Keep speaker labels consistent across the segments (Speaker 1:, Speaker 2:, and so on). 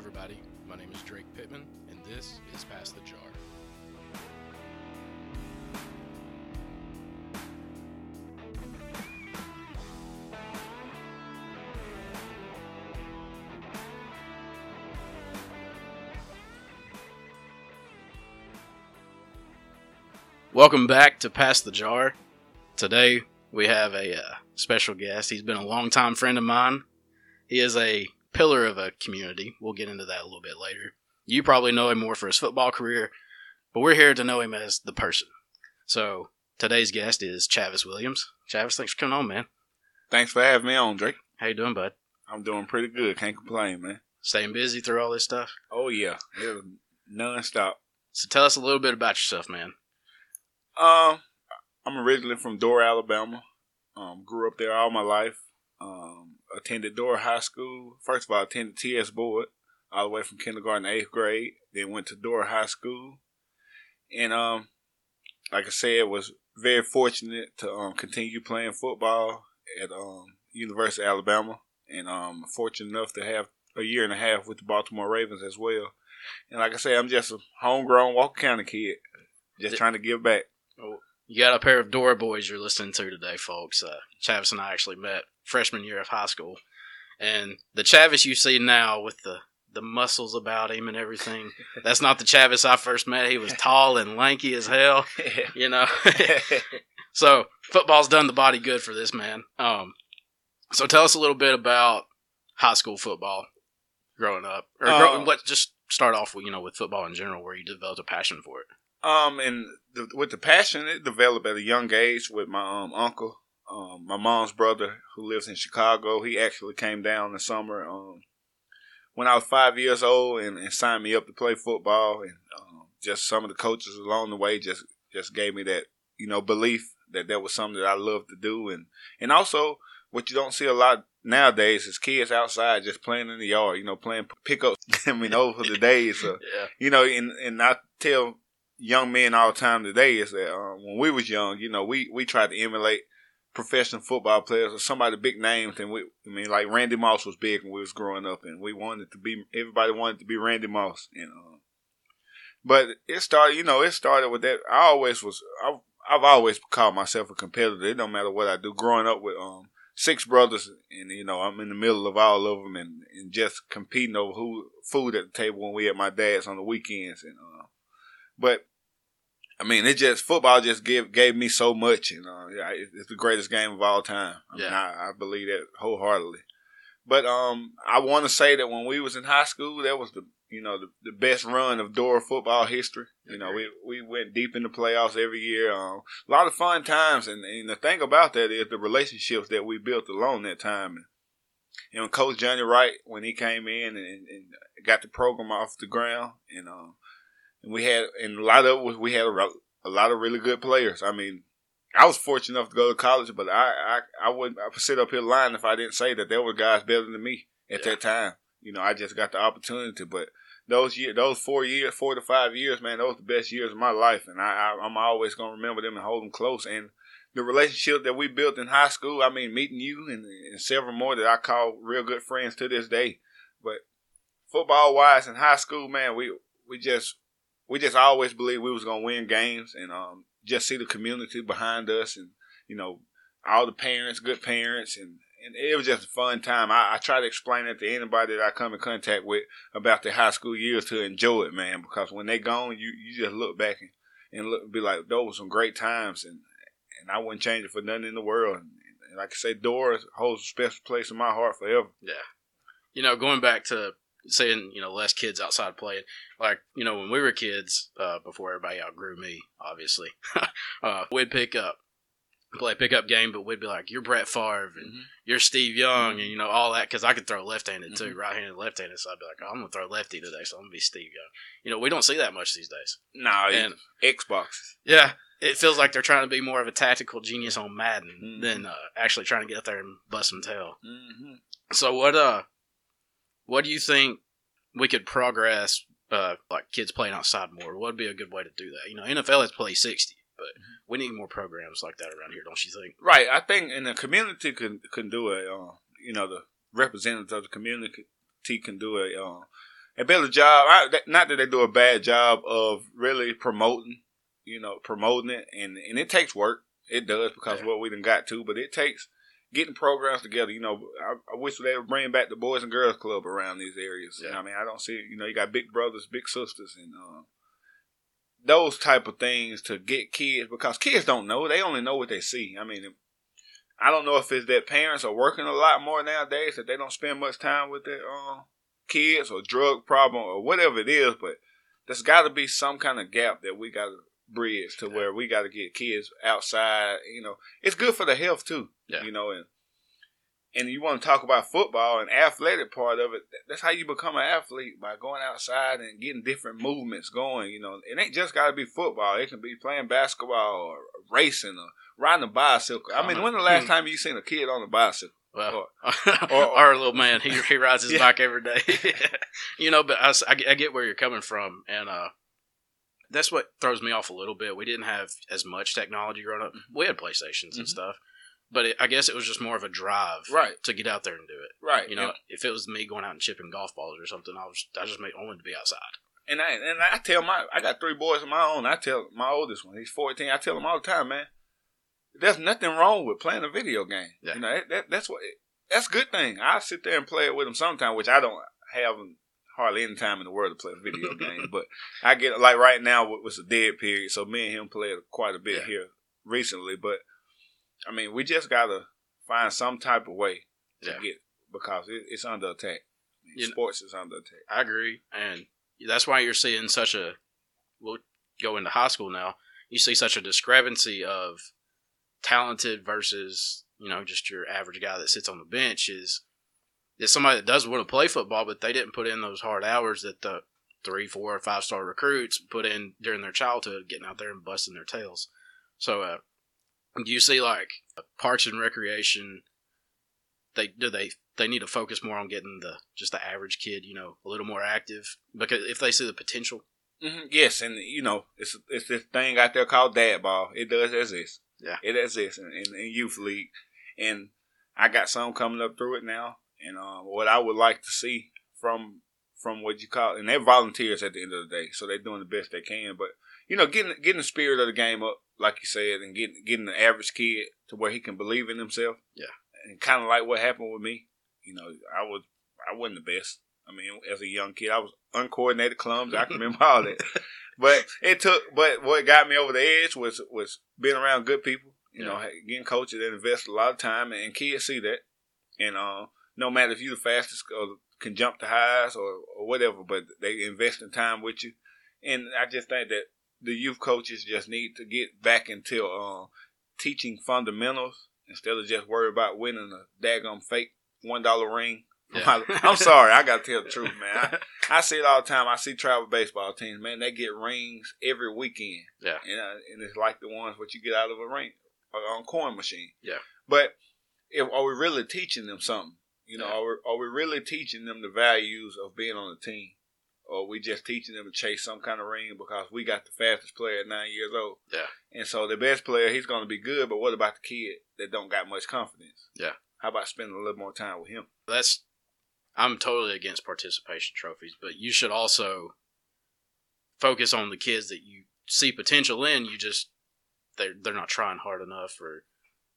Speaker 1: everybody. My name is Drake Pittman, and this is Pass the Jar. Welcome back to Pass the Jar. Today we have a uh, special guest. He's been a longtime friend of mine. He is a pillar of a community. We'll get into that a little bit later. You probably know him more for his football career, but we're here to know him as the person. So today's guest is Chavis Williams. Chavis, thanks for coming on, man.
Speaker 2: Thanks for having me on, Drake.
Speaker 1: How you doing, bud?
Speaker 2: I'm doing pretty good. Can't complain, man.
Speaker 1: Staying busy through all this stuff.
Speaker 2: Oh yeah, it was nonstop.
Speaker 1: So tell us a little bit about yourself, man.
Speaker 2: Um, I'm originally from Dora, Alabama. Um, grew up there all my life. Um, attended Dora High School. First of all, I attended TS Boyd all the way from kindergarten to eighth grade. Then went to Dora High School, and um, like I said, was very fortunate to um continue playing football at um University of Alabama, and um fortunate enough to have a year and a half with the Baltimore Ravens as well. And like I said, I'm just a homegrown Walker County kid, just trying to give back.
Speaker 1: You got a pair of Dora boys you're listening to today, folks. Uh, Chavis and I actually met freshman year of high school, and the Chavis you see now with the the muscles about him and everything. That's not the Chavis I first met. He was tall and lanky as hell, you know. so football's done the body good for this man. Um, so tell us a little bit about high school football growing up, or grow,
Speaker 2: Uh,
Speaker 1: what? Just start off with you know with football in general, where you developed a passion for it.
Speaker 2: Um, and the, with the passion, it developed at a young age with my um uncle, um, my mom's brother who lives in Chicago. He actually came down in the summer um when I was five years old and, and signed me up to play football. And um, just some of the coaches along the way just just gave me that you know belief that that was something that I loved to do. And and also what you don't see a lot nowadays is kids outside just playing in the yard. You know, playing pickup. I mean, over the days. Of,
Speaker 1: Yeah,
Speaker 2: you know, and and I tell young men all the time today is that uh, when we was young, you know, we we tried to emulate professional football players or somebody big names, and we, I mean, like Randy Moss was big when we was growing up, and we wanted to be everybody wanted to be Randy Moss, you know. But it started, you know, it started with that. I always was, I, I've always called myself a competitor. It don't matter what I do. Growing up with um six brothers, and you know, I'm in the middle of all of them, and, and just competing over who food at the table when we at my dad's on the weekends, and uh, but I mean, it just football just gave gave me so much, and uh, yeah, it's the greatest game of all time. I mean, I, I believe that wholeheartedly. But um, I want to say that when we was in high school, that was the you know the, the best run of Dora football history. You know, we we went deep in the playoffs every year. Um, a lot of fun times, and, and the thing about that is the relationships that we built along that time. And, and when Coach Johnny Wright, when he came in and, and got the program off the ground, and um, and we had and a lot of we had a, a lot of really good players. I mean, I was fortunate enough to go to college, but I I, I wouldn't I would sit up here lying if I didn't say that there were guys better than me at
Speaker 1: Yeah.
Speaker 2: that time. You know, I just got the opportunity, but those year, those four years, four to five years, man, those were the best years of my life, and I, I I'm always gonna remember them and hold them close. And the relationship that we built in high school, I mean, meeting you and, and several more that I call real good friends to this day. But football wise in high school, man, we we just we just always believed we was gonna win games and um just see the community behind us and you know all the parents, good parents, and and it was just a fun time. I, I try to explain it to anybody that I come in contact with about their high school years to enjoy it, man. Because when they gone, you you just look back and and look, be like, those were some great times, and and I wouldn't change it for nothing in the world. And, and like I say, Dora's holds a special place in my heart forever.
Speaker 1: Yeah. You know, going back to saying, you know, less kids outside playing, like, you know, when we were kids, uh, before everybody outgrew me, obviously, uh, we'd pick up, play a pickup game, but we'd be like, you're Brett Favre and you're Steve Young and, you know, all that, because I could throw left handed too,
Speaker 2: Mhm.
Speaker 1: right handed, left handed. So I'd be like, oh, I'm going to throw lefty today, so I'm to be Steve Young. You know, we don't see that much these days.
Speaker 2: no
Speaker 1: And
Speaker 2: Xboxes.
Speaker 1: yeah, it feels like they're trying to be more of a tactical genius on Madden
Speaker 2: Mhm.
Speaker 1: than uh, actually trying to get out there and bust some tail.
Speaker 2: Mm-hmm.
Speaker 1: So what uh what do you think we could progress uh like kids playing outside more? What would be a good way to do that? You know, NFL has played sixty, but we need more programs like that around here, don't you think?
Speaker 2: Right. I think and the community can can do it. Uh, you know, the representatives of the community can do it. Uh, a better job. I, not that they do a bad job of really promoting, you know, promoting it, and and it takes work. It does because
Speaker 1: Yeah.
Speaker 2: what we done got to, but it takes getting programs together. You know, I, I wish they would bring back the Boys and Girls Club around these areas. You know I mean, I don't see. You know, you got big brothers, big sisters, and uh, those type of things to get kids because kids don't know. They only know what they see. I mean. I don't know if it's that parents are working a lot more nowadays that they don't spend much time with their um, kids or drug problem or whatever it is, but there's got to be some kind of gap that we got to bridge to where we got to get kids outside. You know, it's good for the health too.
Speaker 1: Yeah.
Speaker 2: You know, and and you want to talk about football and athletic part of it. That's how you become an athlete by going outside and getting different movements going. You know, it ain't just got to be football. It can be playing basketball or racing or riding a bicycle. I mean,
Speaker 1: Uh-huh.
Speaker 2: when the last time you seen a kid on a bicycle?
Speaker 1: Well,
Speaker 2: or-
Speaker 1: our little man, he he rides his
Speaker 2: Yeah.
Speaker 1: bike every day. you know, but I, s- I get- I get where you're coming from, and uh, that's what throws me off a little bit. We didn't have as much technology growing up. We had PlayStations and
Speaker 2: Mhm.
Speaker 1: stuff, but it, I guess it was just more of a drive,
Speaker 2: Right.
Speaker 1: to get out there and do it.
Speaker 2: Right.
Speaker 1: You know,
Speaker 2: And-
Speaker 1: if it was me going out and chipping golf balls or something, I was I just made, I wanted to be outside.
Speaker 2: And I and I tell my I got three boys of my own. I tell my oldest one, he's fourteen. I tell him all the time, man. There's nothing wrong with playing a video game.
Speaker 1: Yeah.
Speaker 2: You know that, that that's what that's a good thing. I sit there and play it with him sometime, which I don't have hardly any time in the world to play a video game. But I get like right now was a dead period, so me and him played quite a bit
Speaker 1: Yeah.
Speaker 2: here recently. But I mean, we just gotta find some type of way to
Speaker 1: Yeah.
Speaker 2: get because it, it's under attack.
Speaker 1: You know-
Speaker 2: sports is under attack.
Speaker 1: I agree, and that's why you're seeing such a. We'll go into high school now. You see such a discrepancy of talented versus you know just your average guy that sits on the bench. Is is somebody that does want to play football, but they didn't put in those hard hours that the three, four, or five star recruits put in during their childhood, getting out there and busting their tails. So, uh, do you see like Parks and Recreation? They do they they need to focus more on getting the just the average kid, you know, a little more active because if they see the potential,
Speaker 2: hmm Yes, and you know, it's it's this thing out there called dad ball. It does exist.
Speaker 1: Yeah.
Speaker 2: it exists in, in, in youth league, and I got some coming up through it now. And uh, what I would like to see from from what you call, and they're volunteers at the end of the day, so they're doing the best they can. But you know, getting getting the spirit of the game up, like you said, and getting getting the average kid to where he can believe in himself.
Speaker 1: Yeah.
Speaker 2: and kind of like what happened with me. You know, I was I wasn't the best. I mean, as a young kid, I was uncoordinated, clumsy. I can remember all that. But it took. But what got me over the edge was was being around good people. You know, getting coaches that invest a lot of time, and kids see that. And uh, no matter if you're the fastest or can jump the highs or, or whatever, but they invest in time with you. And I just think that the youth coaches just need to get back into uh, teaching fundamentals instead of just worry about winning a daggum fake one dollar ring.
Speaker 1: Yeah.
Speaker 2: I'm sorry, I gotta tell the truth, man. I, I see it all the time. I see travel baseball teams, man. They get rings every weekend.
Speaker 1: Yeah.
Speaker 2: and, uh, and it's like the ones what you get out of a ring on coin machine.
Speaker 1: Yeah.
Speaker 2: but if are we really teaching them something? You know, are, we, are we really teaching them the values of being on the team? Or are we just teaching them to chase some kind of ring because we got the fastest player at nine years old?
Speaker 1: Yeah.
Speaker 2: And so the best player, he's going to be good, but what about the kid that don't got much confidence?
Speaker 1: Yeah.
Speaker 2: How about spending a little more time with him?
Speaker 1: that's I'm totally against participation trophies, but you should also focus on the kids that you see potential in. You just they're they're not trying hard enough, or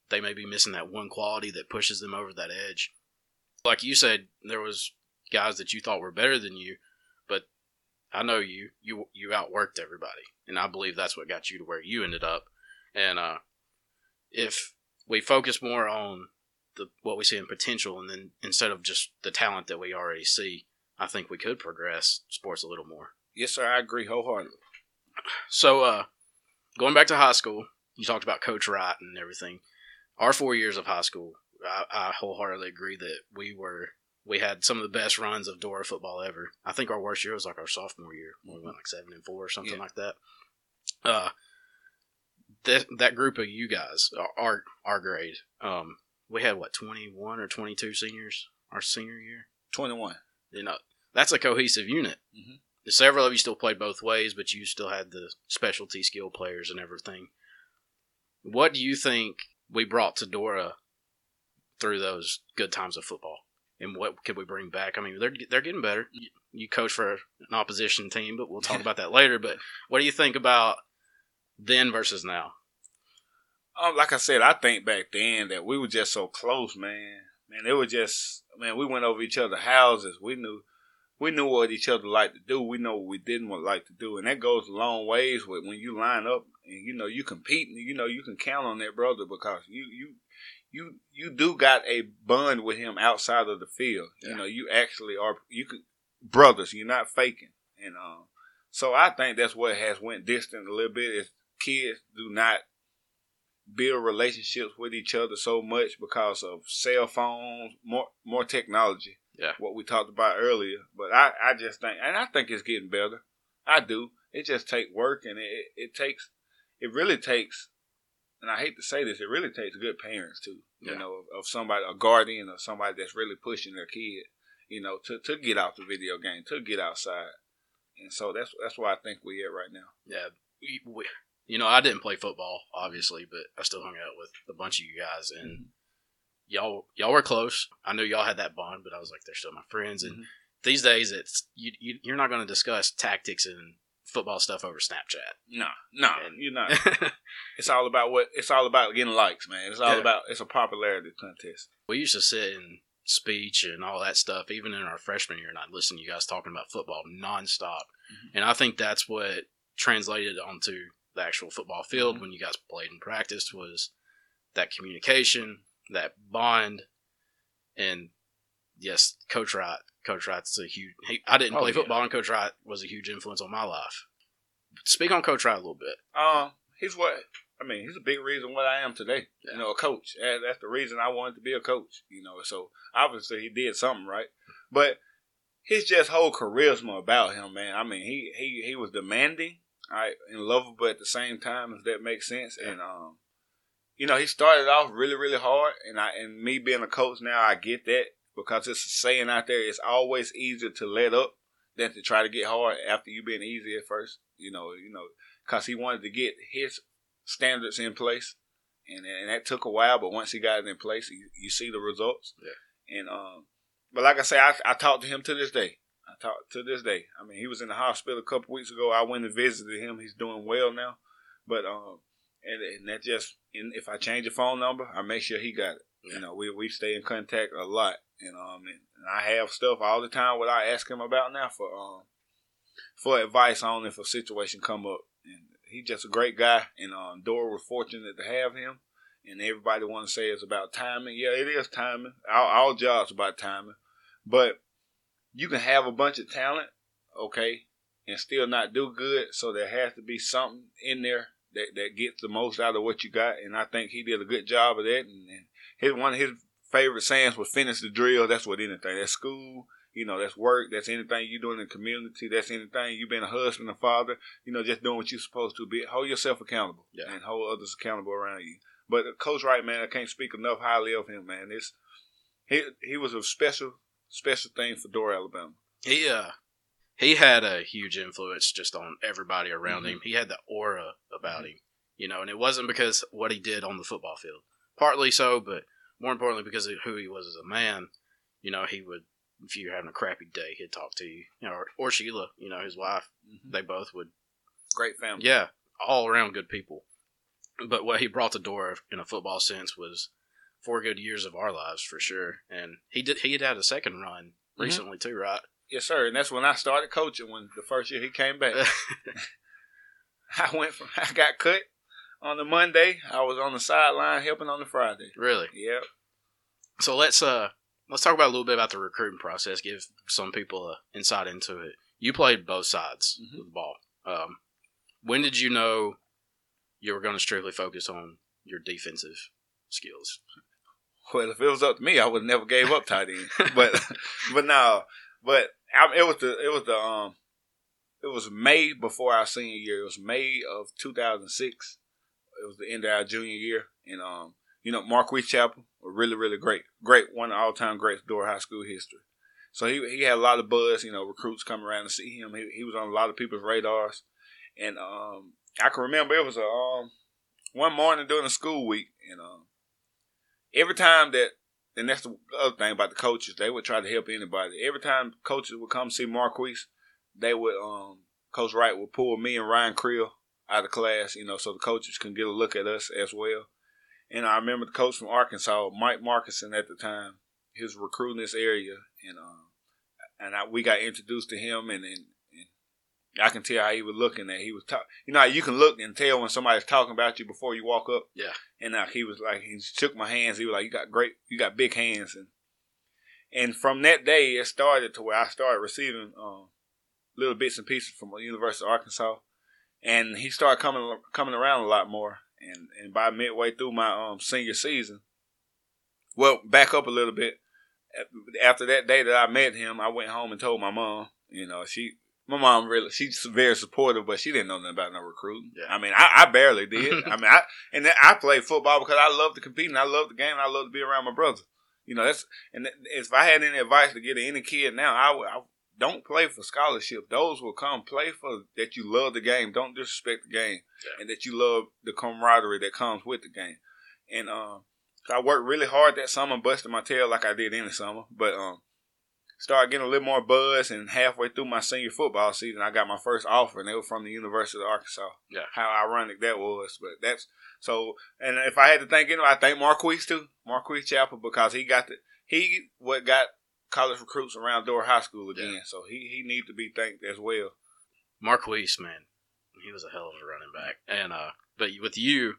Speaker 1: they may be missing that one quality that pushes them over that edge. Like you said, there was guys that you thought were better than you, but I know you you you outworked everybody, and I believe that's what got you to where you ended up. And uh, if we focus more on the what we see in potential, and then instead of just the talent that we already see, I think we could progress sports a little more.
Speaker 2: Yes, sir. I agree wholeheartedly.
Speaker 1: So, uh, going back to high school, you talked about Coach Wright and everything. Our four years of high school, I, I wholeheartedly agree that we were we had some of the best runs of Dora football ever. I think our worst year was like our sophomore year when we went like seven and four or something
Speaker 2: Yeah.
Speaker 1: like that. Uh, that that group of you guys, our our grade, um, we had what twenty one or twenty two seniors our senior year.
Speaker 2: 21.
Speaker 1: You know, that's a cohesive unit.
Speaker 2: Mhm.
Speaker 1: Several of you still played both ways, but you still had the specialty skill players and everything. What do you think we brought to Dora through those good times of football, and what could we bring back? I mean, they're they're getting better. you coach for an opposition team, but we'll talk about that later. But what do you think about then versus now?
Speaker 2: Um, like I said, I think back then that we were just so close, man. Man, it was just man, we went over each other's houses. We knew we knew what each other liked to do. We know what we didn't like to do, and that goes a long ways with when you line up and you know you compete and you know you can count on that brother because you you you you do got a bond with him outside of the field. Yeah. You know, you actually are you could brothers. You're not faking, and um, so I think that's what has went distant a little bit. Is kids do not build relationships with each other so much because of cell phones, more more technology.
Speaker 1: Yeah,
Speaker 2: what we talked about earlier. But I I just think, and I think it's getting better. I do. It just takes work, and it it takes it really takes and I hate to say this, it really takes good parents too. You yeah. know, of, of, somebody, a guardian or somebody that's really pushing their kid, you know, to, to get out the video game, to get outside. And so that's that's why I think we're at right now.
Speaker 1: Yeah, we, we, you know, I didn't play football, obviously, but I still hung out with a bunch of you guys, and mm-hmm. y'all y'all were close. I knew y'all had that bond, but I was like, they're still my friends. And mm-hmm. these days, it's you, you you're not going to discuss tactics and football stuff over Snapchat.
Speaker 2: No, no, and, you're not. it's all about what it's all about getting likes, man. It's all yeah. about it's a popularity contest.
Speaker 1: We used to sit in speech and all that stuff, even in our freshman year, and I'd listen to you guys talking about football nonstop. Mm-hmm. And I think that's what translated onto the actual football field mm-hmm. when you guys played and practiced was that communication, that bond, and yes, Coach Wright Coach Wright's a huge. He, I didn't oh, play football, and Coach Wright was a huge influence on my life. Speak on Coach Wright a little bit.
Speaker 2: Um, he's what I mean. He's a big reason what I am today. Yeah. You know, a coach. That's the reason I wanted to be a coach. You know, so obviously he did something right, but his just whole charisma about him, man. I mean, he he he was demanding, right, and lovable at the same time. If that makes sense, yeah. and um, you know, he started off really really hard, and I and me being a coach now, I get that because it's a saying out there: it's always easier to let up than to try to get hard after you've been easy at first. You know, you know, because he wanted to get his standards in place, and and that took a while. But once he got it in place, you, you see the results.
Speaker 1: Yeah.
Speaker 2: And um, but like I say, I, I talked to him to this day. I talked to this day. I mean, he was in the hospital a couple weeks ago. I went and visited him. He's doing well now. But um, and, and that just, and if I change the phone number, I make sure he got it. You know, we we stay in contact a lot, and um, and, and I have stuff all the time what I ask him about now for um for advice on if a situation come up. And he's just a great guy, and um, Dora was fortunate to have him. And everybody want to say it's about timing. Yeah, it is timing. All, all jobs about timing, but you can have a bunch of talent, okay, and still not do good. So there has to be something in there that, that gets the most out of what you got. And I think he did a good job of that. And, and his one of his favorite sayings was finish the drill. That's what anything. That's school. You know, that's work. That's anything you doing in the community. That's anything you being a husband a father. You know, just doing what you're supposed to be. Hold yourself accountable
Speaker 1: yeah.
Speaker 2: and hold others accountable around you. But Coach Wright, man, I can't speak enough highly of him, man. It's he he was a special special thing for Dora, Alabama.
Speaker 1: He uh he had a huge influence just on everybody around mm-hmm. him. He had the aura about mm-hmm. him, you know, and it wasn't because what he did on the football field. Partly so, but more importantly because of who he was as a man. You know, he would if you're having a crappy day, he'd talk to you. You know, or, or Sheila, you know, his wife. Mm-hmm. They both would.
Speaker 2: Great family.
Speaker 1: Yeah, all around good people. But what he brought to Dora in a football sense was four good years of our lives for sure. And he did he had had a second run mm-hmm. recently too, right?
Speaker 2: Yes, sir. And that's when I started coaching. When the first year he came back, I went from I got cut on the Monday. I was on the sideline helping on the Friday.
Speaker 1: Really?
Speaker 2: Yep.
Speaker 1: So let's uh let's talk about a little bit about the recruiting process. Give some people insight into it. You played both sides mm-hmm. of the ball. Um, when did you know you were going to strictly focus on your defensive skills?
Speaker 2: Well, if it was up to me, I would have never gave up tight end. but but no, but I, it was the it was the um it was May before our senior year. It was May of 2006. It was the end of our junior year, and um, you know, Marquis Chapel, a really, really great, great one of all time greats, Dora High School history. So he he had a lot of buzz. You know, recruits come around to see him. He, he was on a lot of people's radars, and um, I can remember it was a um one morning during the school week, and um, every time that and that's the other thing about the coaches. They would try to help anybody. Every time coaches would come see Marquise, they would um Coach Wright would pull me and Ryan Creel out of class, you know, so the coaches can get a look at us as well. And I remember the coach from Arkansas, Mike Markuson at the time, he was recruiting this area, and um, and I, we got introduced to him, and, and, and I can tell how he was looking at. He was talking, you know, you can look and tell when somebody's talking about you before you walk up.
Speaker 1: Yeah.
Speaker 2: And uh, he was like, he shook my hands. He was like, "You got great, you got big hands," and and from that day, it started to where I started receiving um, little bits and pieces from the University of Arkansas, and he started coming coming around a lot more. And and by midway through my um, senior season, well, back up a little bit. After that day that I met him, I went home and told my mom. You know, she my mom really she's very supportive, but she didn't know nothing about no recruiting.
Speaker 1: Yeah.
Speaker 2: I mean, I, I barely did. I mean, I and I played football because I love to compete and I love the game. And I love to be around my brother. You know, that's and if I had any advice to give to any kid now, I would I, don't play for scholarship. Those will come play for that you love the game. Don't disrespect the game,
Speaker 1: Yeah.
Speaker 2: and that you love the camaraderie that comes with the game. And um, I worked really hard that summer, busting my tail like I did any summer. But um, started getting a little more buzz, and halfway through my senior football season, I got my first offer, and they were from the University of Arkansas.
Speaker 1: Yeah.
Speaker 2: how ironic that was. But that's so. And if I had to thank anyone, I thank Marquise too, Marquise Chapel, because he got the he what got college recruits around Dora High School again. So he he need to be thanked as well.
Speaker 1: Marquise, man, he was a hell of a running back. And uh, but with you,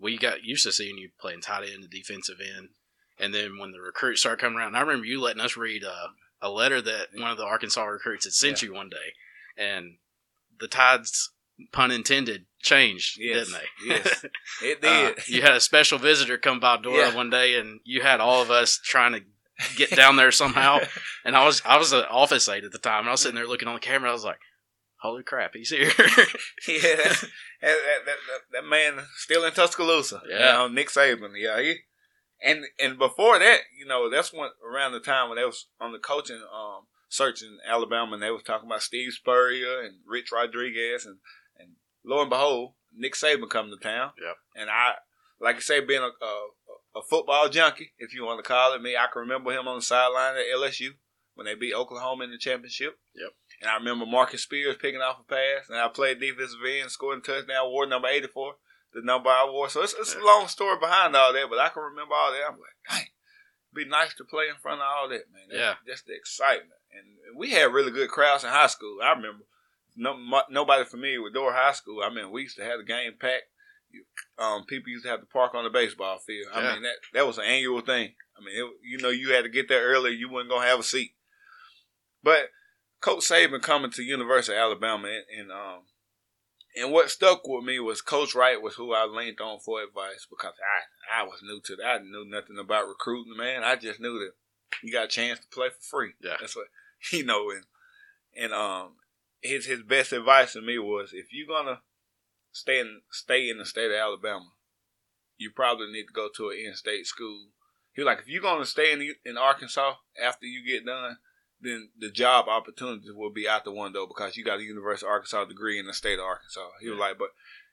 Speaker 1: we got used to seeing you playing tight end the defensive end. And then when the recruits started coming around, I remember you letting us read uh, a letter that one of the Arkansas recruits had sent you one day, and the tides, pun intended, changed,
Speaker 2: Yes,
Speaker 1: didn't they?
Speaker 2: yes. It
Speaker 1: Uh,
Speaker 2: did.
Speaker 1: you had a special visitor come by Dora
Speaker 2: Yeah.
Speaker 1: one day, and you had all of us trying to get down there somehow. And I was I was an office aide at the time, and I was sitting there looking on the camera. I was like, "Holy crap, he's here!"
Speaker 2: yeah, that, that, that, that, man still in Tuscaloosa.
Speaker 1: Yeah.
Speaker 2: you know, Nick Saban. Yeah, he and and before that, you know, that's when around the time when they was on the coaching um search in Alabama, and they was talking about Steve Spurrier and Rich Rodriguez, and and lo and behold, Nick Saban come to town.
Speaker 1: Yeah,
Speaker 2: And I, like you say, being a, a a football junkie, if you want to call it me, I can remember him on the sideline at LSU when they beat Oklahoma in the championship.
Speaker 1: Yep.
Speaker 2: And I remember Marcus Spears picking off a pass, and I played defensive end, scoring touchdown, award number 84, the number I wore. So it's, it's a long story behind all that, but I can remember all that. I'm like, dang, it'd be nice to play in front of all that, man. That's,
Speaker 1: Yeah.
Speaker 2: That's the excitement. And we had really good crowds in high school. I remember no, mo- nobody familiar with Dora High School. I mean, we used to have the game packed. Um, people used to have to park on the baseball field. I
Speaker 1: Yeah.
Speaker 2: mean, that that was an annual thing. I mean, it, you know, you had to get there early. You weren't gonna have a seat. But Coach Saban coming to University of Alabama, and, and um, and what stuck with me was Coach Wright was who I leaned on for advice because I I was new to that. I knew nothing about recruiting, man. I just knew that you got a chance to play for free.
Speaker 1: Yeah.
Speaker 2: that's what you know. And and um, his his best advice to me was if you're gonna stay in stay in the state of Alabama, you probably need to go to an in-state school. He was like, if you're gonna stay in in Arkansas after you get done, then the job opportunities will be out the window because you got a University of Arkansas degree in the state of Arkansas. He was like, but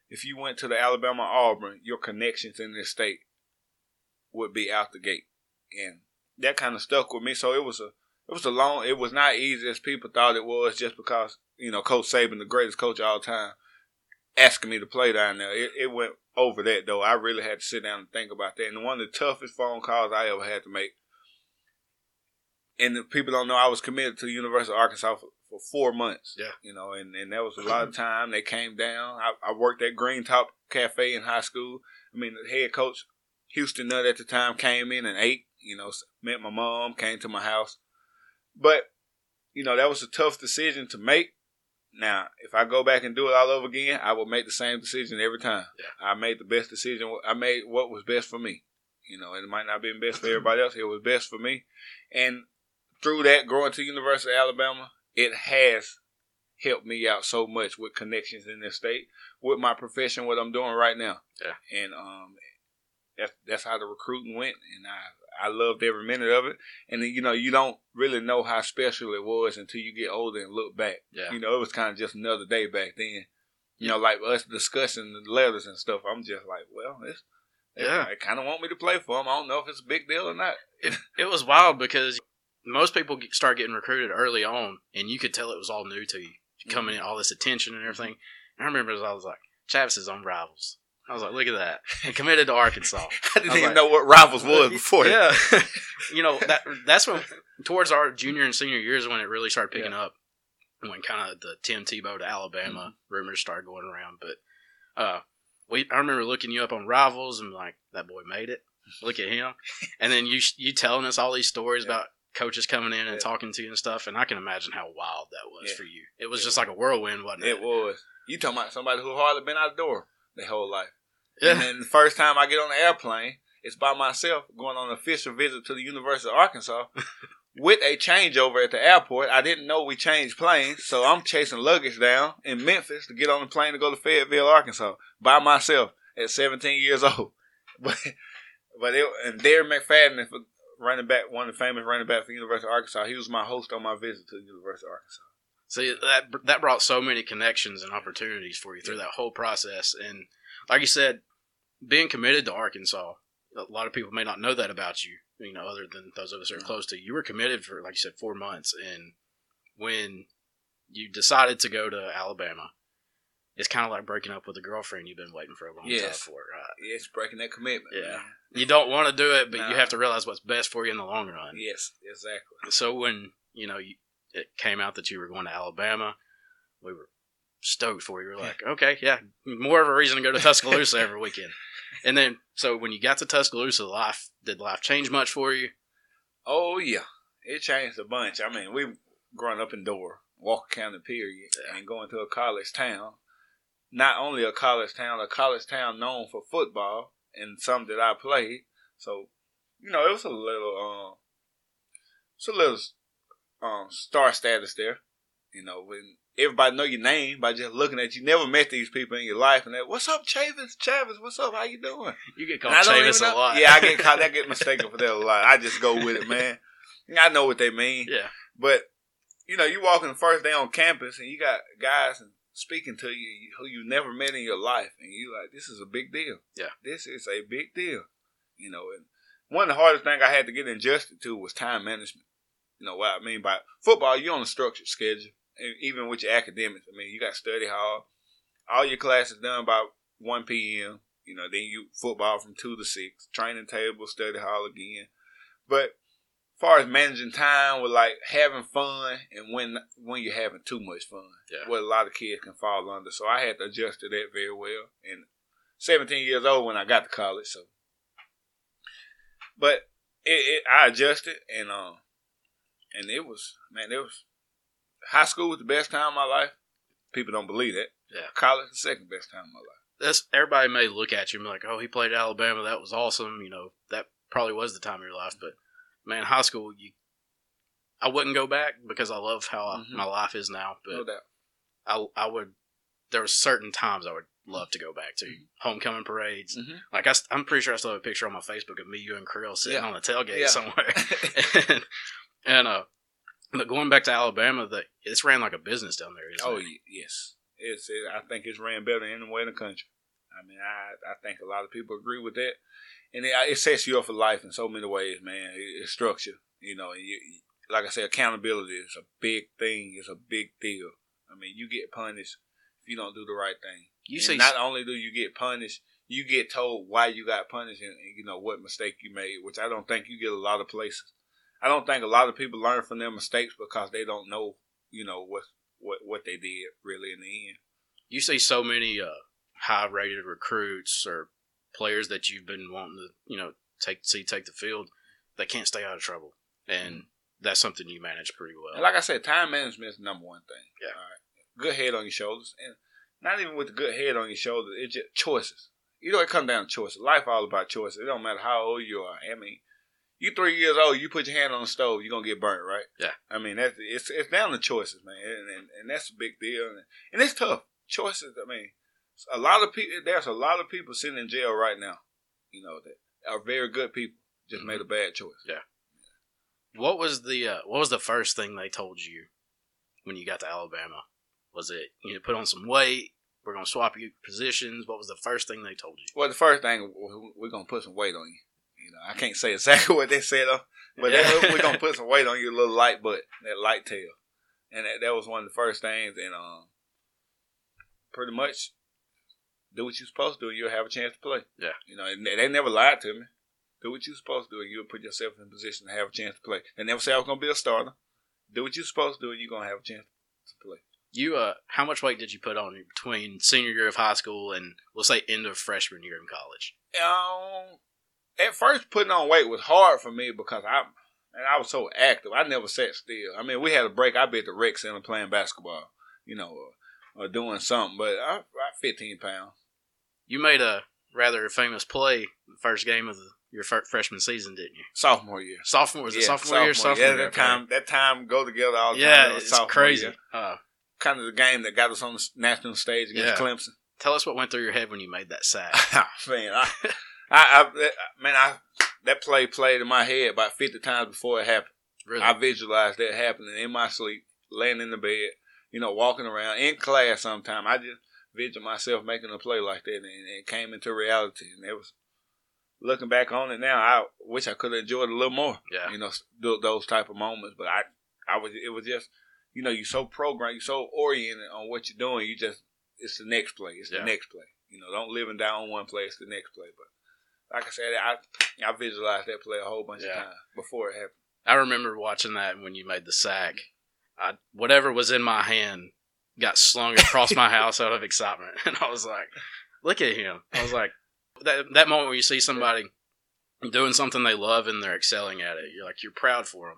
Speaker 2: if you went to the Alabama Auburn, your connections in this state would be out the gate, and that kind of stuck with me. So it was a it was a long. It was not easy as people thought it was, just because you know Coach Saban, the greatest coach of all time, asking me to play down there. It, it went over that though. I really had to sit down and think about that. And one of the toughest phone calls I ever had to make. And the people don't know I was committed to the University of Arkansas for, for four months.
Speaker 1: Yeah.
Speaker 2: You know, and, and that was a lot of time. They came down. I, I worked at Green Top Cafe in high school. I mean, the head coach, Houston Nutt at the time, came in and ate. You know, met my mom, came to my house. But, you know, that was a tough decision to make. Now, if I go back and do it all over again, I will make the same decision every time.
Speaker 1: Yeah.
Speaker 2: I made the best decision. I made what was best for me. You know, it might not be best for everybody else. It was best for me. And through that, growing to University of Alabama, it has helped me out so much with connections in this state, with my profession, what I'm doing right now.
Speaker 1: Yeah.
Speaker 2: And um, that's that's how the recruiting went, and I I loved every minute of it. And then, you know, you don't really know how special it was until you get older and look back.
Speaker 1: Yeah.
Speaker 2: You know, it was kind of just another day back then. You know, like us discussing the letters and stuff. I'm just like, well, it's
Speaker 1: Yeah.
Speaker 2: they kind of want me to play for them. I don't know if it's a big deal or not.
Speaker 1: it, it was wild because most people start getting recruited early on, and you could tell it was all new to you. Coming mm-hmm. in, all this attention and everything. And I remember as I was like, Chavis is on Rivals. I was like, look at that. And committed to Arkansas.
Speaker 2: I didn't
Speaker 1: was
Speaker 2: even
Speaker 1: like-
Speaker 2: know what rivals was before.
Speaker 1: yeah. you know, that that's when, towards our junior and senior years, when it really started picking up. When kind of the Tim Tebow to Alabama rumors started going around. But uh, we, I remember looking you up on Rivals and like, that boy made it. Look at him. and then you you telling us all these stories
Speaker 2: Yeah.
Speaker 1: about coaches coming in and
Speaker 2: Yeah.
Speaker 1: talking to you and stuff. And I can imagine how wild that was
Speaker 2: Yeah.
Speaker 1: for you. It was
Speaker 2: Yeah.
Speaker 1: just like a whirlwind, wasn't it?
Speaker 2: It was. You talking about somebody who hardly been out the door their whole life. And then the first time I get on the airplane, it's by myself going on an official visit to the University of Arkansas with a changeover at the airport. I didn't know we changed planes, so I'm chasing luggage down in Memphis to get on the plane to go to Fayetteville, Arkansas by myself at 17 years old. But but it, and Darren McFadden, running back, one of the famous running back for the University of Arkansas, he was my host on my visit to the University of Arkansas.
Speaker 1: See that that brought so many connections and opportunities for you through that whole process. And like you said, being committed to Arkansas, a lot of people may not know that about you. You know, other than those of us who are close to you, you were committed for like you said four months. And when you decided to go to Alabama, it's kind of like breaking up with a girlfriend you've been waiting for a long time
Speaker 2: Yes.
Speaker 1: for. Right?
Speaker 2: It's breaking that commitment.
Speaker 1: Yeah.
Speaker 2: man.
Speaker 1: You don't want to do it, but you have to realize what's best for you in the long run.
Speaker 2: Yes, exactly.
Speaker 1: So when you know you, it came out that you were going to Alabama, we were stoked for you. We were like, okay, yeah, more of a reason to go to Tuscaloosa every weekend. And then, so when you got to Tuscaloosa, life did life change much for you?
Speaker 2: Oh yeah, it changed a bunch. I mean, we growing up in Dora, Walker County, period,
Speaker 1: Yeah.
Speaker 2: and going to a college town. Not only a college town, a college town known for football and some that I played. So, you know, it was a little, um, it's a little um star status there. You know, when everybody know your name by just looking at you. Never met these people in your life, and they, what's up, Chavis? Chavis, what's up? How you doing?
Speaker 1: You get called Chavis a lot.
Speaker 2: Yeah, I get caught. I get mistaken for that a lot. I just go with it, man. I know what they mean,
Speaker 1: yeah,
Speaker 2: but you know, you walking the first day on campus and you got guys speaking to you who you never met in your life, and you like, this is a big deal.
Speaker 1: Yeah.
Speaker 2: this is a big deal. You know, and one of the hardest things I had to get adjusted to was time management. You know what I mean by football? You're on a structured schedule, and even with your academics. I mean, you got study hall, all your classes done by one p.m. You know, then you football from two to six, training table, study hall again. But as far as managing time with like having fun and when when you're having too much fun,
Speaker 1: Yeah.
Speaker 2: what a lot of kids can fall under. So I had to adjust to that very well. And 17 years old when I got to college, so. But it, it I adjusted and um and it was man it was high school was the best time of my life. People don't believe that.
Speaker 1: Yeah.
Speaker 2: College the second best time of my life.
Speaker 1: that's everybody may look at you and be like, "Oh, he played at Alabama. That was awesome." You know, that probably was the time of your life. But man, high school, you, I wouldn't go back because I love how I,
Speaker 2: Mhm.
Speaker 1: my life is now. But
Speaker 2: No doubt.
Speaker 1: I I would. There were certain times I would love to go back to homecoming parades.
Speaker 2: Mhm.
Speaker 1: Like I, am pretty sure I still have a picture on my Facebook of me, you, and Creel sitting
Speaker 2: Yeah.
Speaker 1: on a tailgate
Speaker 2: Yeah.
Speaker 1: somewhere. and, and uh, but going back to Alabama, that it's ran like a business down there.
Speaker 2: Oh
Speaker 1: it?
Speaker 2: yes, it's. It, I think it's ran better anywhere in the country. I mean, I I think a lot of people agree with that, and it, it sets you up for life in so many ways, man. It, it's structure, you know. And you, like I said, accountability is a big thing. It's a big deal. I mean, you get punished if you don't do the right thing.
Speaker 1: You
Speaker 2: And
Speaker 1: see,
Speaker 2: not only do you get punished, you get told why you got punished and, and you know what mistake you made, which I don't think you get a lot of places. I don't think a lot of people learn from their mistakes because they don't know, you know, what what what they did really in the end.
Speaker 1: you see so many uh, high rated recruits or players that you've been wanting to, you know, take see take the field. They can't stay out of trouble, and that's something you manage pretty well.
Speaker 2: And like I said, time management is the number one thing.
Speaker 1: Yeah.
Speaker 2: All right. Good head on your shoulders, and not even with a good head on your shoulders, it's just choices. You know, it comes down to choices. Life all about choices. It don't matter how old you are. I mean, you three years old, you put your hand on the stove, you're gonna get burnt, right?
Speaker 1: Yeah.
Speaker 2: I mean, that's it's it's down to choices, man, and and, and that's a big deal, and, and it's tough. Choices. I mean, a lot of people. There's a lot of people sitting in jail right now. You know that are very good people just
Speaker 1: Mhm.
Speaker 2: made a bad choice. Yeah.
Speaker 1: What was the uh, what was the first thing they told you when you got to Alabama? Was it you know put on some weight? we're gonna swap you positions. What was the first thing they told you?
Speaker 2: Well, the first thing we're gonna put some weight on you. You know, I can't say exactly what they said, though, but yeah. we're gonna put some weight on your little light butt, that light tail, and that, that was one of the first things. And um, pretty much do what you're supposed to do, and you'll have a chance to play.
Speaker 1: Yeah,
Speaker 2: you know, they never lied to me. Do what you're supposed to do, and you'll put yourself in a position to have a chance to play. They never say I was gonna be a starter. Do what you're supposed to do, and you're gonna have a chance to play.
Speaker 1: You uh, how much weight did you put on between senior year of high school and we'll say end of freshman year in college?
Speaker 2: Um, at first putting on weight was hard for me because I and I was so active. I never sat still. I mean, we had a break. I'd be at the rec center playing basketball, you know, or, or doing something. But I, I 15 pounds.
Speaker 1: You made a rather famous play the first game of the, your freshman season, didn't you?
Speaker 2: Sophomore year.
Speaker 1: Sophomore was yeah, it sophomore, sophomore year? Sophomore
Speaker 2: yeah, that time that time go together all the
Speaker 1: yeah,
Speaker 2: time.
Speaker 1: Yeah, it's crazy. Uh,
Speaker 2: kind of the game that got us on the national stage against yeah. Clemson.
Speaker 1: Tell us what went through your head when you made that sack.
Speaker 2: man, I, I, I, man, I that play played in my head about fifty times before it happened.
Speaker 1: Really?
Speaker 2: I visualized that happening in my sleep, laying in the bed, you know, walking around in class. Sometime I just visualized myself making a play like that, and it came into reality. And it was looking back on it now. I wish I could have enjoyed it a little more.
Speaker 1: Yeah,
Speaker 2: you know, those type of moments. But I, I was, it was just you know, you're so programmed, you're so oriented on what you're doing. You just, it's the next play. It's yeah. the next play. You know, don't live and die on one play. It's the next play. But like I said, I I visualized that play a whole bunch yeah. of times before it happened.
Speaker 1: I remember watching that when you made the sack. I, whatever was in my hand got slung across my house out of excitement, and I was like, "Look at him!" I was like, "That that moment where you see somebody doing something they love and they're excelling at it, you're like you're proud for them."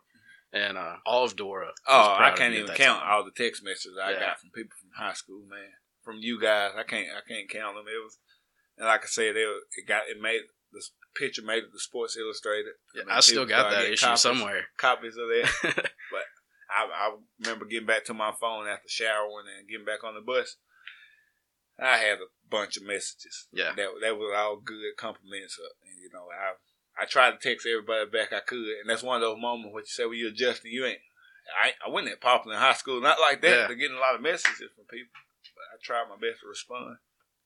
Speaker 1: and uh, all of Dora.
Speaker 2: Oh, I can't even count time. all the text messages I yeah. got from people from high school, man. From you guys, I can't, I can't count them. It was, and like I said, it, it got, it made the picture made it the Sports Illustrated.
Speaker 1: Yeah, I, still got that issue
Speaker 2: copies,
Speaker 1: somewhere.
Speaker 2: Copies of that, but I, I remember getting back to my phone after showering and getting back on the bus. I had a bunch of messages.
Speaker 1: Yeah,
Speaker 2: that that was all good compliments. Uh, and, you know, I I tried to text everybody back I could, and that's one of those moments where you say, "Well, you're adjusting. You ain't." I I wasn't that popular in high school, not like that. Yeah. They're getting a lot of messages from people, but I tried my best to respond.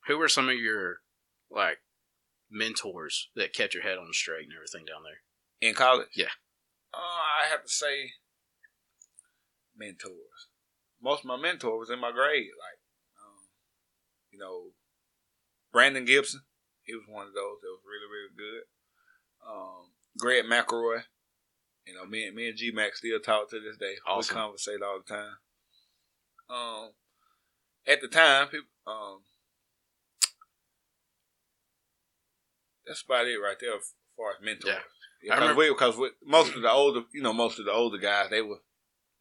Speaker 1: Who were some of your like mentors that kept your head on straight and everything down there
Speaker 2: in college?
Speaker 1: Yeah,
Speaker 2: uh, I have to say mentors. Most of my mentors was in my grade, like um, you know, Brandon Gibson. He was one of those that was really really good um, Greg McElroy. You know, me and me and G Mac still talk to this day.
Speaker 1: Awesome.
Speaker 2: We conversate all the time. Um, at the time, people, um, that's about it right there as far as mentors.
Speaker 1: Yeah,
Speaker 2: because we, because we, most of the older, you know, most of the older guys, they were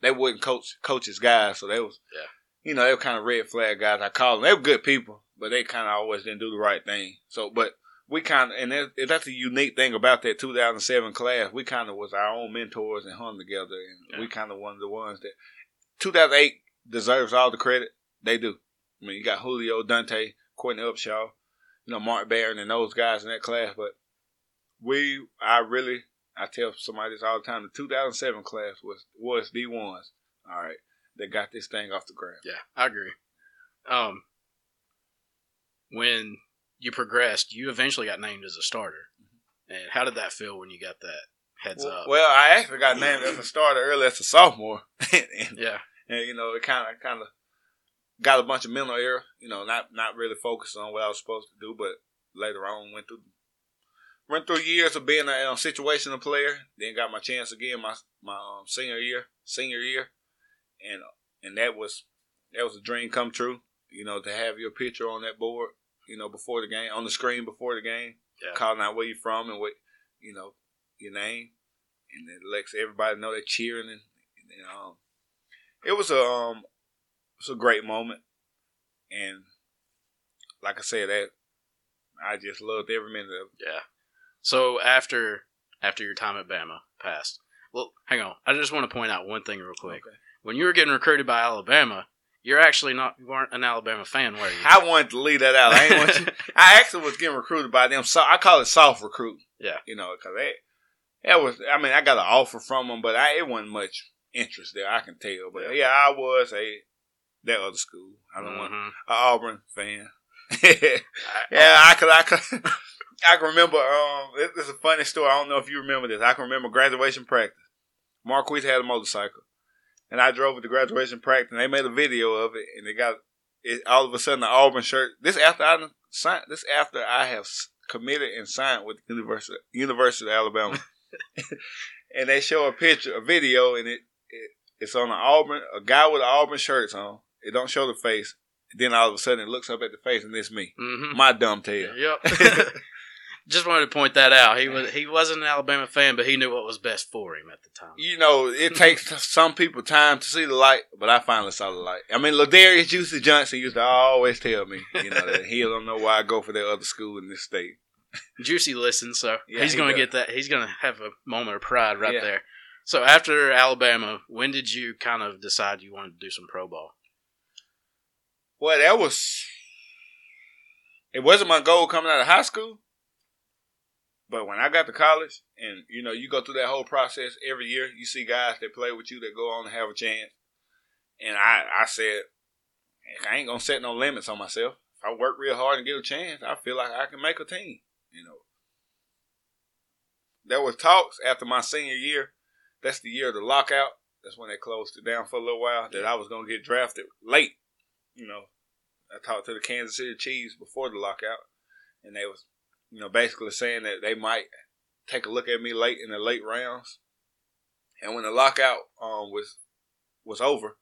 Speaker 2: they wouldn't coach coaches guys, so they was
Speaker 1: yeah.
Speaker 2: You know, they were kind of red flag guys. I call them. They were good people, but they kind of always didn't do the right thing. So, but we kind of, and that, that's a unique thing about that 2007 class. We kind of was our own mentors and hung together, and yeah. we kind of one of the ones that 2008 deserves all the credit. They do. I mean, you got Julio Dont'a, Courtney Upshaw, you know, Mark Barron, and those guys in that class. But we, I really, I tell somebody this all the time. The 2007 class was was the ones. All right, that got this thing off the ground.
Speaker 1: Yeah, I agree. Um, when you progressed, you eventually got named as a starter. Mm-hmm. And how did that feel when you got that heads
Speaker 2: well,
Speaker 1: up?
Speaker 2: Well, I actually got named as a starter early as a sophomore. and,
Speaker 1: yeah.
Speaker 2: And you know, it kind of kind of got a bunch of mental error. You know, not not really focused on what I was supposed to do, but later on went through went through years of being a um, situational player. Then got my chance again my my um, senior year, senior year, and and that was that was a dream come true. You know, to have your picture on that board you know, before the game, on the screen before the game,
Speaker 1: yeah.
Speaker 2: calling out where you're from and what, you know, your name, and it lets everybody know they're cheering and, and um, it was a um, it was a great moment, and like I said, that I just loved every minute of
Speaker 1: it. Yeah. So after after your time at Bama passed, well, hang on, I just want to point out one thing real quick. Okay. When you were getting recruited by Alabama, you're actually not you weren't an Alabama fan, were you?
Speaker 2: I wanted to leave that out. I ain't want you. I actually was getting recruited by them. So I call it soft recruit.
Speaker 1: Yeah,
Speaker 2: you know, because that that was. I mean, I got an offer from them, but I it wasn't much interest there. I can tell. But yeah, yeah I was a that other school. I don't want
Speaker 1: Mhm.
Speaker 2: an Auburn fan. yeah, I could, I could, I can remember. Um, this this is a funny story. I don't know if you remember this. I can remember graduation practice. Marquise had a motorcycle, and I drove it to graduation practice. And they made a video of it, and they got it. All of a sudden, the Auburn shirt. This after I signed. This after I have committed and signed with the University University of Alabama, and they show a picture, a video, and it, it it's on an Auburn, a guy with Auburn shirts on. It don't show the face. Then all of a sudden, it looks up at the face, and it's me,
Speaker 1: Mhm.
Speaker 2: my dumb tail.
Speaker 1: Yep. Just wanted to point that out. He was he wasn't an Alabama fan, but he knew what was best for him at the time.
Speaker 2: You know, it takes some people time to see the light, but I finally saw the light. I mean, Ladarius Juicy Johnson used to always tell me, you know, that he don't know why I go for that other school in this state.
Speaker 1: Juicy listens, so
Speaker 2: Yeah,
Speaker 1: he's
Speaker 2: he
Speaker 1: going to get that. He's going to have a moment of pride right
Speaker 2: Yeah.
Speaker 1: there. So after Alabama, when did you kind of decide you wanted to do some pro ball?
Speaker 2: Well, that was. It wasn't my goal coming out of high school, but when I got to college, and you know, you go through that whole process every year. You see guys that play with you that go on and have a chance, and I, I said, I ain't gonna set no limits on myself. If I work real hard and get a chance, I feel like I can make a team. You know, there was talks after my senior year. That's the year of the lockout. That's when they closed it down for a little while. That I was gonna get drafted late you know, I talked to the Kansas City Chiefs before the lockout, and they was, you know, basically saying that they might take a look at me late in the late rounds. And when the lockout um was was over,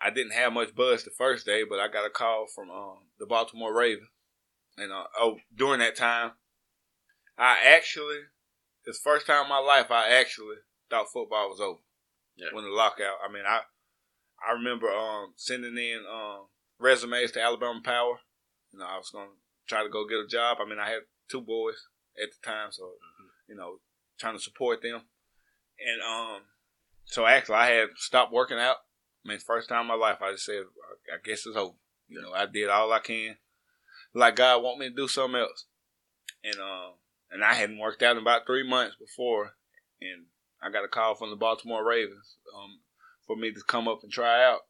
Speaker 2: I didn't have much buzz the first day, but I got a call from um the Baltimore Ravens, and uh, oh, during that time, I actually, it's first time in my life I actually thought football was over.
Speaker 1: Yeah.
Speaker 2: When the lockout, I mean, I I remember um, sending in um, resumes to Alabama Power. You know, I was going to try to go get a job. I mean, I had two boys at the time, so you know, trying to support them. And um, so actually, I had stopped working out. I mean, first time in my life, I just said, I I guess it's over. You know, I did all I can. Like God want me to do something else, and um, and I hadn't worked out in about three months before, and I got a call from the Baltimore Ravens. Um, for me to come up and try out.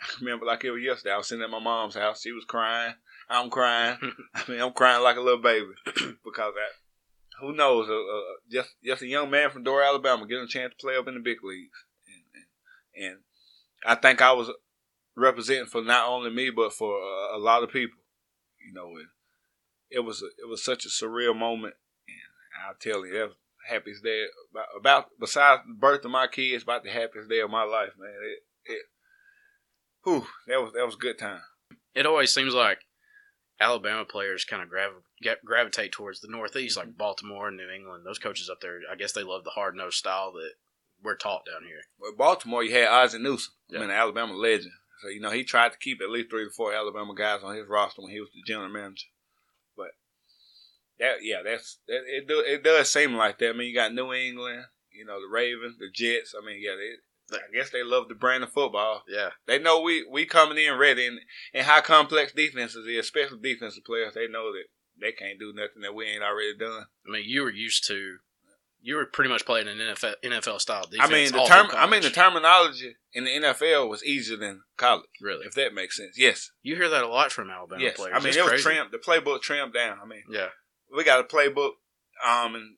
Speaker 2: I remember like it was yesterday. I was sitting at my mom's house. She was crying. I'm crying. I mean, I'm crying like a little baby because that. Who knows? Uh, uh, just just a young man from Dora, Alabama, getting a chance to play up in the big leagues, and, and, and I think I was representing for not only me but for uh, a lot of people. You know, it, it was a, it was such a surreal moment, and I'll tell you, that happiest day about, about besides the birth of my kids, about the happiest day of my life, man. It, it, whew, that was that was a good time.
Speaker 1: It always seems like Alabama players kind of grav- get, gravitate towards the Northeast, like mm-hmm. Baltimore and New England. Those coaches up there, I guess they love the hard nosed style that we're taught down here.
Speaker 2: Well, Baltimore, you had Ozzie Newsome,
Speaker 1: Yeah.
Speaker 2: I mean, an Alabama legend. So you know he tried to keep at least three to four Alabama guys on his roster when he was the general manager. That, yeah, that's that, it. Do, it does seem like that. I mean, you got New England, you know, the Ravens, the Jets. I mean, yeah, they, I guess they love the brand of football.
Speaker 1: Yeah,
Speaker 2: They know we we coming in ready, and, and how complex defenses is, especially defensive players. They know that they can't do nothing that we ain't already done.
Speaker 1: I mean, you were used to, you were pretty much playing an NFL NFL style defense.
Speaker 2: I mean, the term. I mean, the terminology in the NFL was easier than college,
Speaker 1: really.
Speaker 2: if that makes sense. Yes,
Speaker 1: You hear that a lot from Alabama
Speaker 2: yes.
Speaker 1: players.
Speaker 2: I mean,
Speaker 1: It's
Speaker 2: it was
Speaker 1: crazy.
Speaker 2: trimmed. The playbook trimmed down. I mean,
Speaker 1: Yeah,
Speaker 2: we got a playbook. Um, and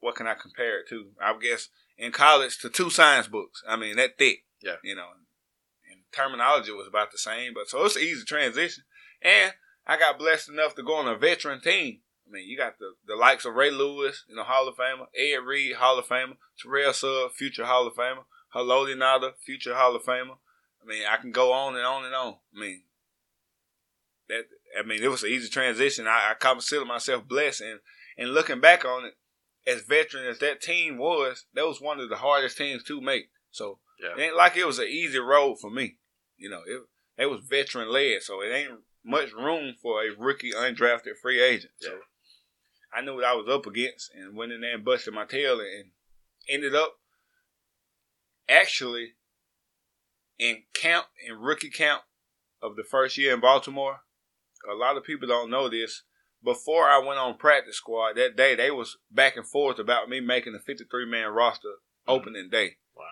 Speaker 2: what can I compare it to? I guess in college to two science books. I mean, that thick.
Speaker 1: Yeah.
Speaker 2: You know, and terminology was about the same, but so it's an easy transition. And I got blessed enough to go on a veteran team. I mean, you got the, the likes of Ray Lewis, you know, Hall of Famer, Ed Reed, Hall of Famer, Terrell Suggs, future Hall of Famer, Haloti Ngata, future Hall of Famer. I mean, I can go on and on and on. I mean, that I mean, it was an easy transition. I, I consider myself blessed, and and looking back on it, as veteran as that team was, that was one of the hardest teams to make. So
Speaker 1: yeah.
Speaker 2: it ain't like it was an easy road for me. You know, it it was veteran led, so it ain't much room for a rookie undrafted free agent. So I knew what I was up against, and went in there and busted my tail, and ended up actually in camp in rookie camp of the first year in Baltimore. A lot of people don't know this. Before I went on practice squad that day, they was back and forth about me making the 53 man roster mm-hmm. opening day.
Speaker 1: Wow.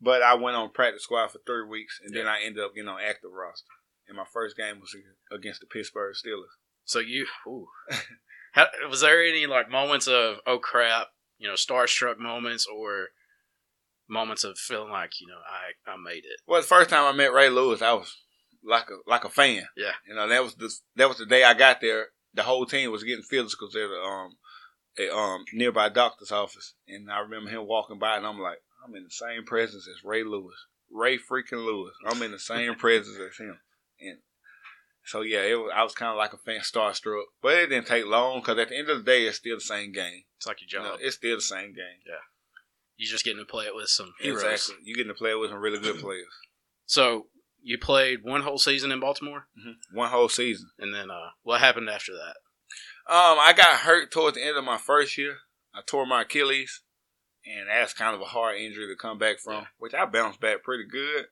Speaker 2: But I went on practice squad for three weeks, and then I ended up getting on active roster. And my first game was against the Pittsburgh Steelers.
Speaker 1: So you. How, was there any like moments of oh crap, you know, starstruck moments, or moments of feeling like you know I I made it?
Speaker 2: Well, the first time I met Ray Lewis, I was like a like a fan.
Speaker 1: Yeah,
Speaker 2: you know that was the that was the day I got there. The whole team was getting physicals at um a um nearby doctor's office, and I remember him walking by, and I'm like, I'm in the same presence as Ray Lewis, Ray freaking Lewis. I'm in the same presence as him, and so yeah, it was, I was kind of like a fan starstruck, but it didn't take long because at the end of the day, it's still the same game.
Speaker 1: It's like your job.
Speaker 2: You know, it's still the same game.
Speaker 1: Yeah, you're just getting to play it with some heroes.
Speaker 2: Exactly, You're getting to play it with some really good players.
Speaker 1: So you played one whole season in Baltimore.
Speaker 2: Mm-hmm. One whole season,
Speaker 1: and then uh, what happened after that?
Speaker 2: Um, I got hurt towards the end of my first year. I tore my Achilles, and that's kind of a hard injury to come back from, yeah. which I bounced back pretty good.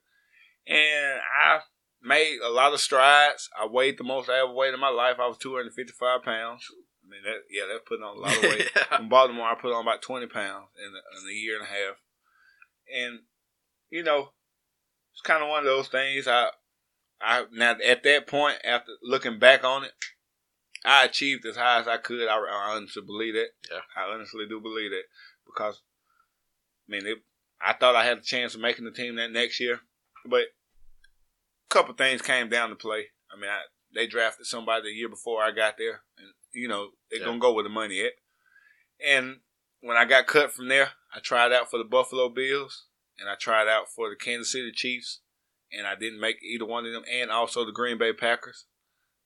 Speaker 2: And I made a lot of strides. I weighed the most I ever weighed in my life. I was 255 pounds. I mean, that yeah, that's putting on a lot of weight. yeah. From Baltimore, I put on about 20 pounds in a, in a year and a half. And, you know, it's kind of one of those things. I, I now at that point, after looking back on it, I achieved as high as I could. I, I honestly believe it.
Speaker 1: Yeah,
Speaker 2: I honestly do believe it because, I mean, it, I thought I had a chance of making the team that next year, but a couple things came down to play. I mean, I, they drafted somebody the year before I got there, and you know they're yeah. gonna go where the money at. And when I got cut from there, I tried out for the Buffalo Bills and I tried out for the Kansas City Chiefs, and I didn't make either one of them, and also the Green Bay Packers.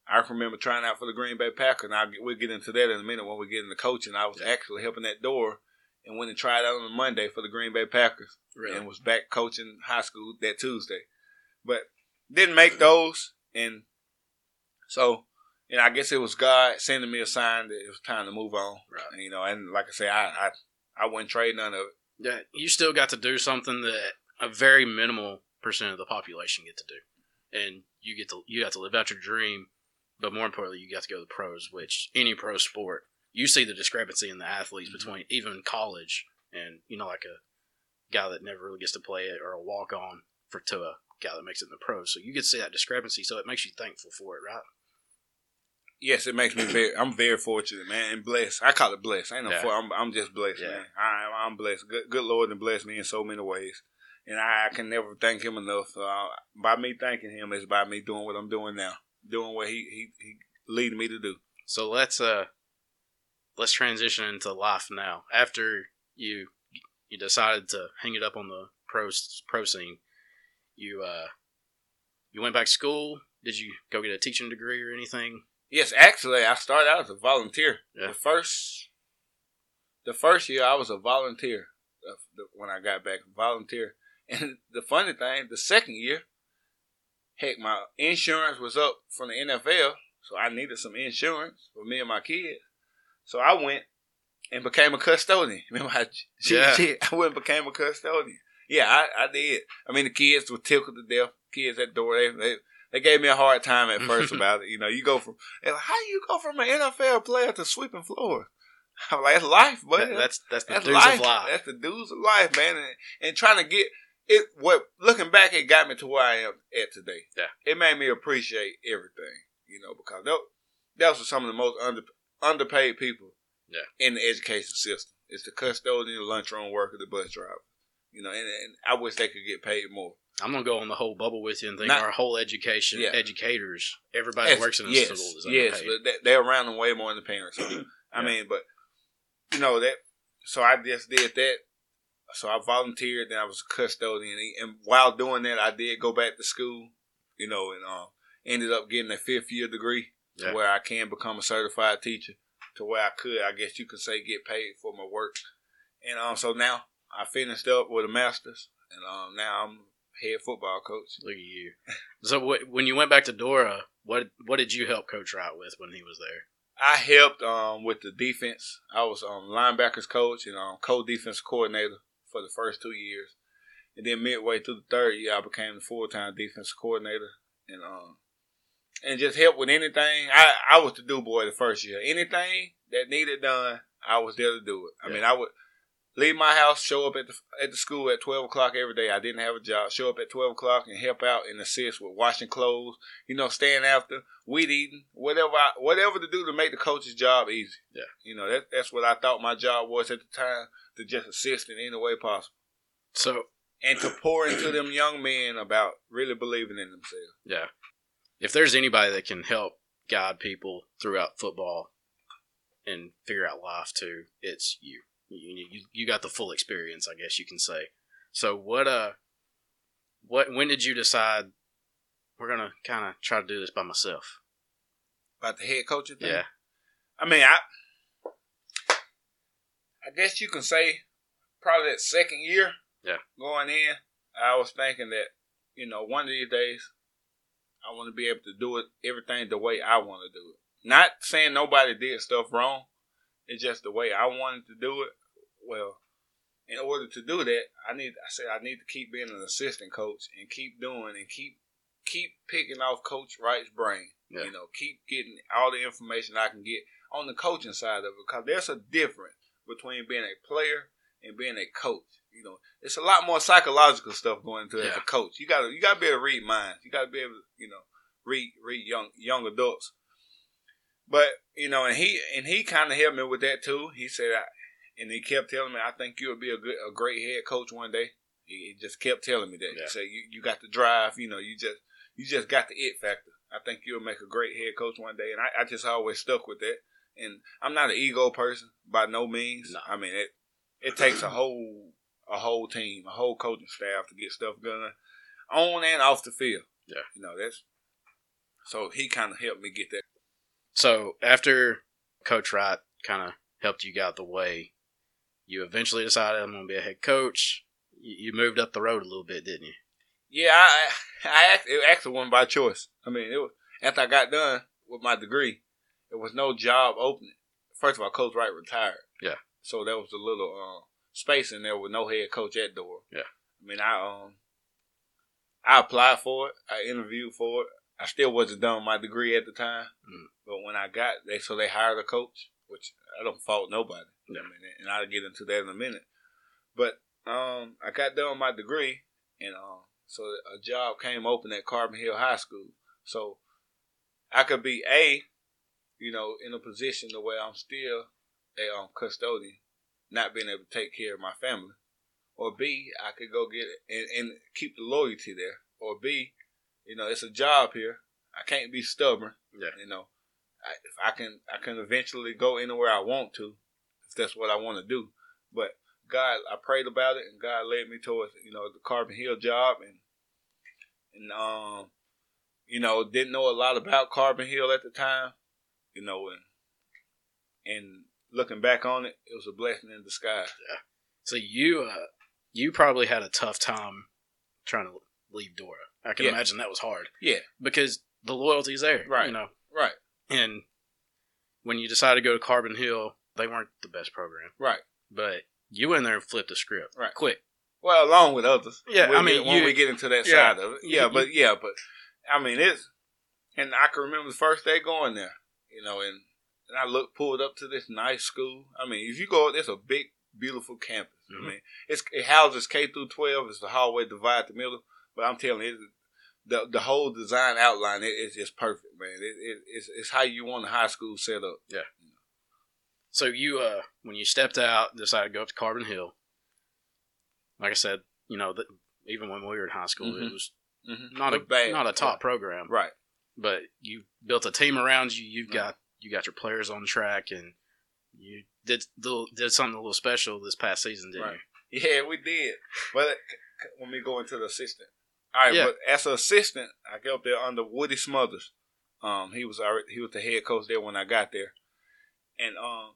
Speaker 2: I remember trying out for the Green Bay Packers, and I'll, we'll get into that in a minute when we get into coaching. I was actually helping that door and went and tried out on a Monday for the Green Bay Packers
Speaker 1: really?
Speaker 2: and was back coaching high school that Tuesday. But didn't make those, and so and I guess it was God sending me a sign that it was time to move on.
Speaker 1: Right.
Speaker 2: And, you know, and like I say, I, I I wouldn't trade none of it.
Speaker 1: Yeah, you still got to do something that a very minimal percent of the population get to do, and you get to you got to live out your dream but more importantly, you got to go to the pros, which any pro sport, you see the discrepancy in the athletes mm-hmm. between even college and, you know, like a guy that never really gets to play it or a walk on for to a guy that makes it in the pros. So you get to see that discrepancy. So it makes you thankful for it, right?
Speaker 2: Yes, it makes me very. I'm very fortunate, man, and blessed. I call it blessed. I ain't no. Yeah. For, I'm, I'm just blessed, yeah. man. I, I'm blessed. Good, good Lord, and blessed me in so many ways, and I, I can never thank Him enough. Uh, by me thanking Him is by me doing what I'm doing now doing what he he, he leading me to do.
Speaker 1: So let's uh let's transition into life now. After you you decided to hang it up on the pro pro scene, you uh you went back to school. Did you go get a teaching degree or anything?
Speaker 2: Yes, actually, I started out as a volunteer.
Speaker 1: Yeah.
Speaker 2: The first the first year I was a volunteer uh, when I got back, volunteer. And the funny thing, the second year Heck, my insurance was up from the NFL, so I needed some insurance for me and my kids. So I went and became a custodian. Remember how
Speaker 1: yeah.
Speaker 2: I went and became a custodian. Yeah, I, I did. I mean, the kids were tickled to death. Kids at the door, they, they they gave me a hard time at first about it. You know, you go from like, how you go from an NFL player to sweeping floors? I'm like, that's life, but
Speaker 1: that, that's that's the that's dues life. of life.
Speaker 2: That's the dues of life, man. And, and trying to get it what looking back, it got me to where I am at today.
Speaker 1: Yeah,
Speaker 2: it made me appreciate everything, you know, because that, those are some of the most under, underpaid people,
Speaker 1: yeah.
Speaker 2: in the education system. It's the custodian, the lunchroom worker, the bus driver, you know, and, and I wish they could get paid more.
Speaker 1: I'm gonna go on the whole bubble with you and think Not, our whole education, yeah. educators, everybody works in the yes, school is underpaid.
Speaker 2: Yes, but they're around them way more than the parents. I yeah. mean, but you know that. So I just did that so I volunteered, then I was a custodian, and while doing that, I did go back to school, you know, and uh, ended up getting a fifth year degree yeah. where I can become a certified teacher, to where I could, I guess you could say, get paid for my work. And um, so now I finished up with a master's, and um, now I'm head football coach.
Speaker 1: Look at you. so what, when you went back to Dora, what what did you help Coach Wright with when he was there?
Speaker 2: I helped um, with the defense. I was um, linebackers coach and um, co-defense coordinator for the first two years, and then midway through the third year, I became the full time defensive coordinator, and um, and just help with anything. I I was the do boy the first year. Anything that needed done, I was there to do it. I yeah. mean, I would leave my house, show up at the at the school at twelve o'clock every day. I didn't have a job. Show up at twelve o'clock and help out and assist with washing clothes. You know, staying after, weed eating, whatever I, whatever to do to make the coach's job easy.
Speaker 1: Yeah.
Speaker 2: You know, that that's what I thought my job was at the time to just assist in any way possible
Speaker 1: So
Speaker 2: and to pour into them young men about really believing in themselves.
Speaker 1: yeah, if there's anybody that can help guide people throughout football and figure out life too, it's you. You you, you got the full experience, I guess you can say. So what uh, what when did you decide we're gonna kind of try to do this by myself?
Speaker 2: About the head coaching thing.
Speaker 1: Yeah,
Speaker 2: I mean, I I guess you can say probably that second year.
Speaker 1: Yeah.
Speaker 2: Going in, I was thinking that you know one of these days I want to be able to do it everything the way I want to do it. Not saying nobody did stuff wrong. It's just the way I wanted to do it. Well, in order to do that, I need I said I need to keep being an assistant coach and keep doing and keep keep picking off Coach Wright's brain.
Speaker 1: Yeah.
Speaker 2: You know, keep getting all the information I can get on the coaching side of it because there's a difference between being a player and being a coach. You know, it's a lot more psychological stuff going into it as a coach. You gotta you gotta be able to read minds. You gotta be able to, you know, read read young young adults. But, you know, and he and he kinda helped me with that too. He said I, and he kept telling me, I think you'll be a good a great head coach one day. He, he just kept telling me that.
Speaker 1: Yeah.
Speaker 2: He said you, you got the drive, you know, you just you just got the it factor. I think you'll make a great head coach one day. And I, I just always stuck with that. And I'm not an ego person by no means.
Speaker 1: No.
Speaker 2: I mean it it takes a whole a whole team, a whole coaching staff to get stuff done on and off the field.
Speaker 1: Yeah.
Speaker 2: You know, that's so he kind of helped me get that.
Speaker 1: So after Coach Wright kind of helped you out the way, you eventually decided I'm going to be a head coach. You you moved up the road a little bit, didn't you?
Speaker 2: Yeah, I I actually wasn't by choice. I mean, it was after I got done with my degree, there was no job opening. First of all, Coach Wright retired.
Speaker 1: Yeah.
Speaker 2: So there was a little uh, space in there with no head coach at Dora.
Speaker 1: Yeah.
Speaker 2: I mean, I um, I applied for it. I interviewed for it. I still wasn't done with my degree at the time.
Speaker 1: Mm.
Speaker 2: But when I got they so they hired a coach, which I don't fault nobody. I mean, and I'll get into that in a minute. But um, I got done with my degree, and um, so a job came open at Carbon Hill High School. So I could be a, you know, in a position to where I'm still a um, custodian, not being able to take care of my family, or B, I could go get and, and keep the loyalty there, or B, you know, it's a job here. I can't be stubborn.
Speaker 1: Yeah.
Speaker 2: You know, if I can, I can eventually go anywhere I want to, if that's what I want to do. But God, I prayed about it, and God led me towards you know the Carbon Hill job, and and um, you know didn't know a lot about Carbon Hill at the time, you know, and and looking back on it, it was a blessing in disguise. Yeah.
Speaker 1: So you uh, you probably had a tough time trying to leave Dora. I can
Speaker 2: Yeah.
Speaker 1: imagine that was hard
Speaker 2: Yeah,
Speaker 1: because the loyalty's there,
Speaker 2: Right.
Speaker 1: You know,
Speaker 2: right,
Speaker 1: and when you decided to go to Carbon Hill, they weren't the best program,
Speaker 2: right.
Speaker 1: but you went there and flipped the script,
Speaker 2: Right.
Speaker 1: Quick.
Speaker 2: Well, along with others.
Speaker 1: Yeah, I mean,
Speaker 2: get- when
Speaker 1: you-
Speaker 2: we get into that
Speaker 1: yeah.
Speaker 2: side of it, yeah,
Speaker 1: you-
Speaker 2: but yeah, but I mean it's, and I can remember the first day going there, you know, and and I looked pulled up to this nice school. I mean, if you go, it's a big, beautiful campus.
Speaker 1: Mhm.
Speaker 2: I mean, it's it houses K through twelve. It's the hallway divide the middle, but I'm telling you, the the whole design outline it, it's just perfect, man. It, it, it's it's how you want a high school set up. Yeah.
Speaker 1: So you, uh, when you stepped out, decided to go up to Carbon Hill. Like I said, you know, that even when we were in high school,
Speaker 2: Mhm.
Speaker 1: it was
Speaker 2: Mm-hmm.
Speaker 1: not a
Speaker 2: bad,
Speaker 1: not a top program,
Speaker 2: right?
Speaker 1: but you built a team around you. You've
Speaker 2: Right.
Speaker 1: got you got your players on track, and you did did something a little special this past season, didn't
Speaker 2: Right. Yeah, we did. But when we go into the assistant, all right.
Speaker 1: Yeah.
Speaker 2: But as an assistant, I got up there under Woody Smothers. Um, he was already, he was the head coach there when I got there, and um,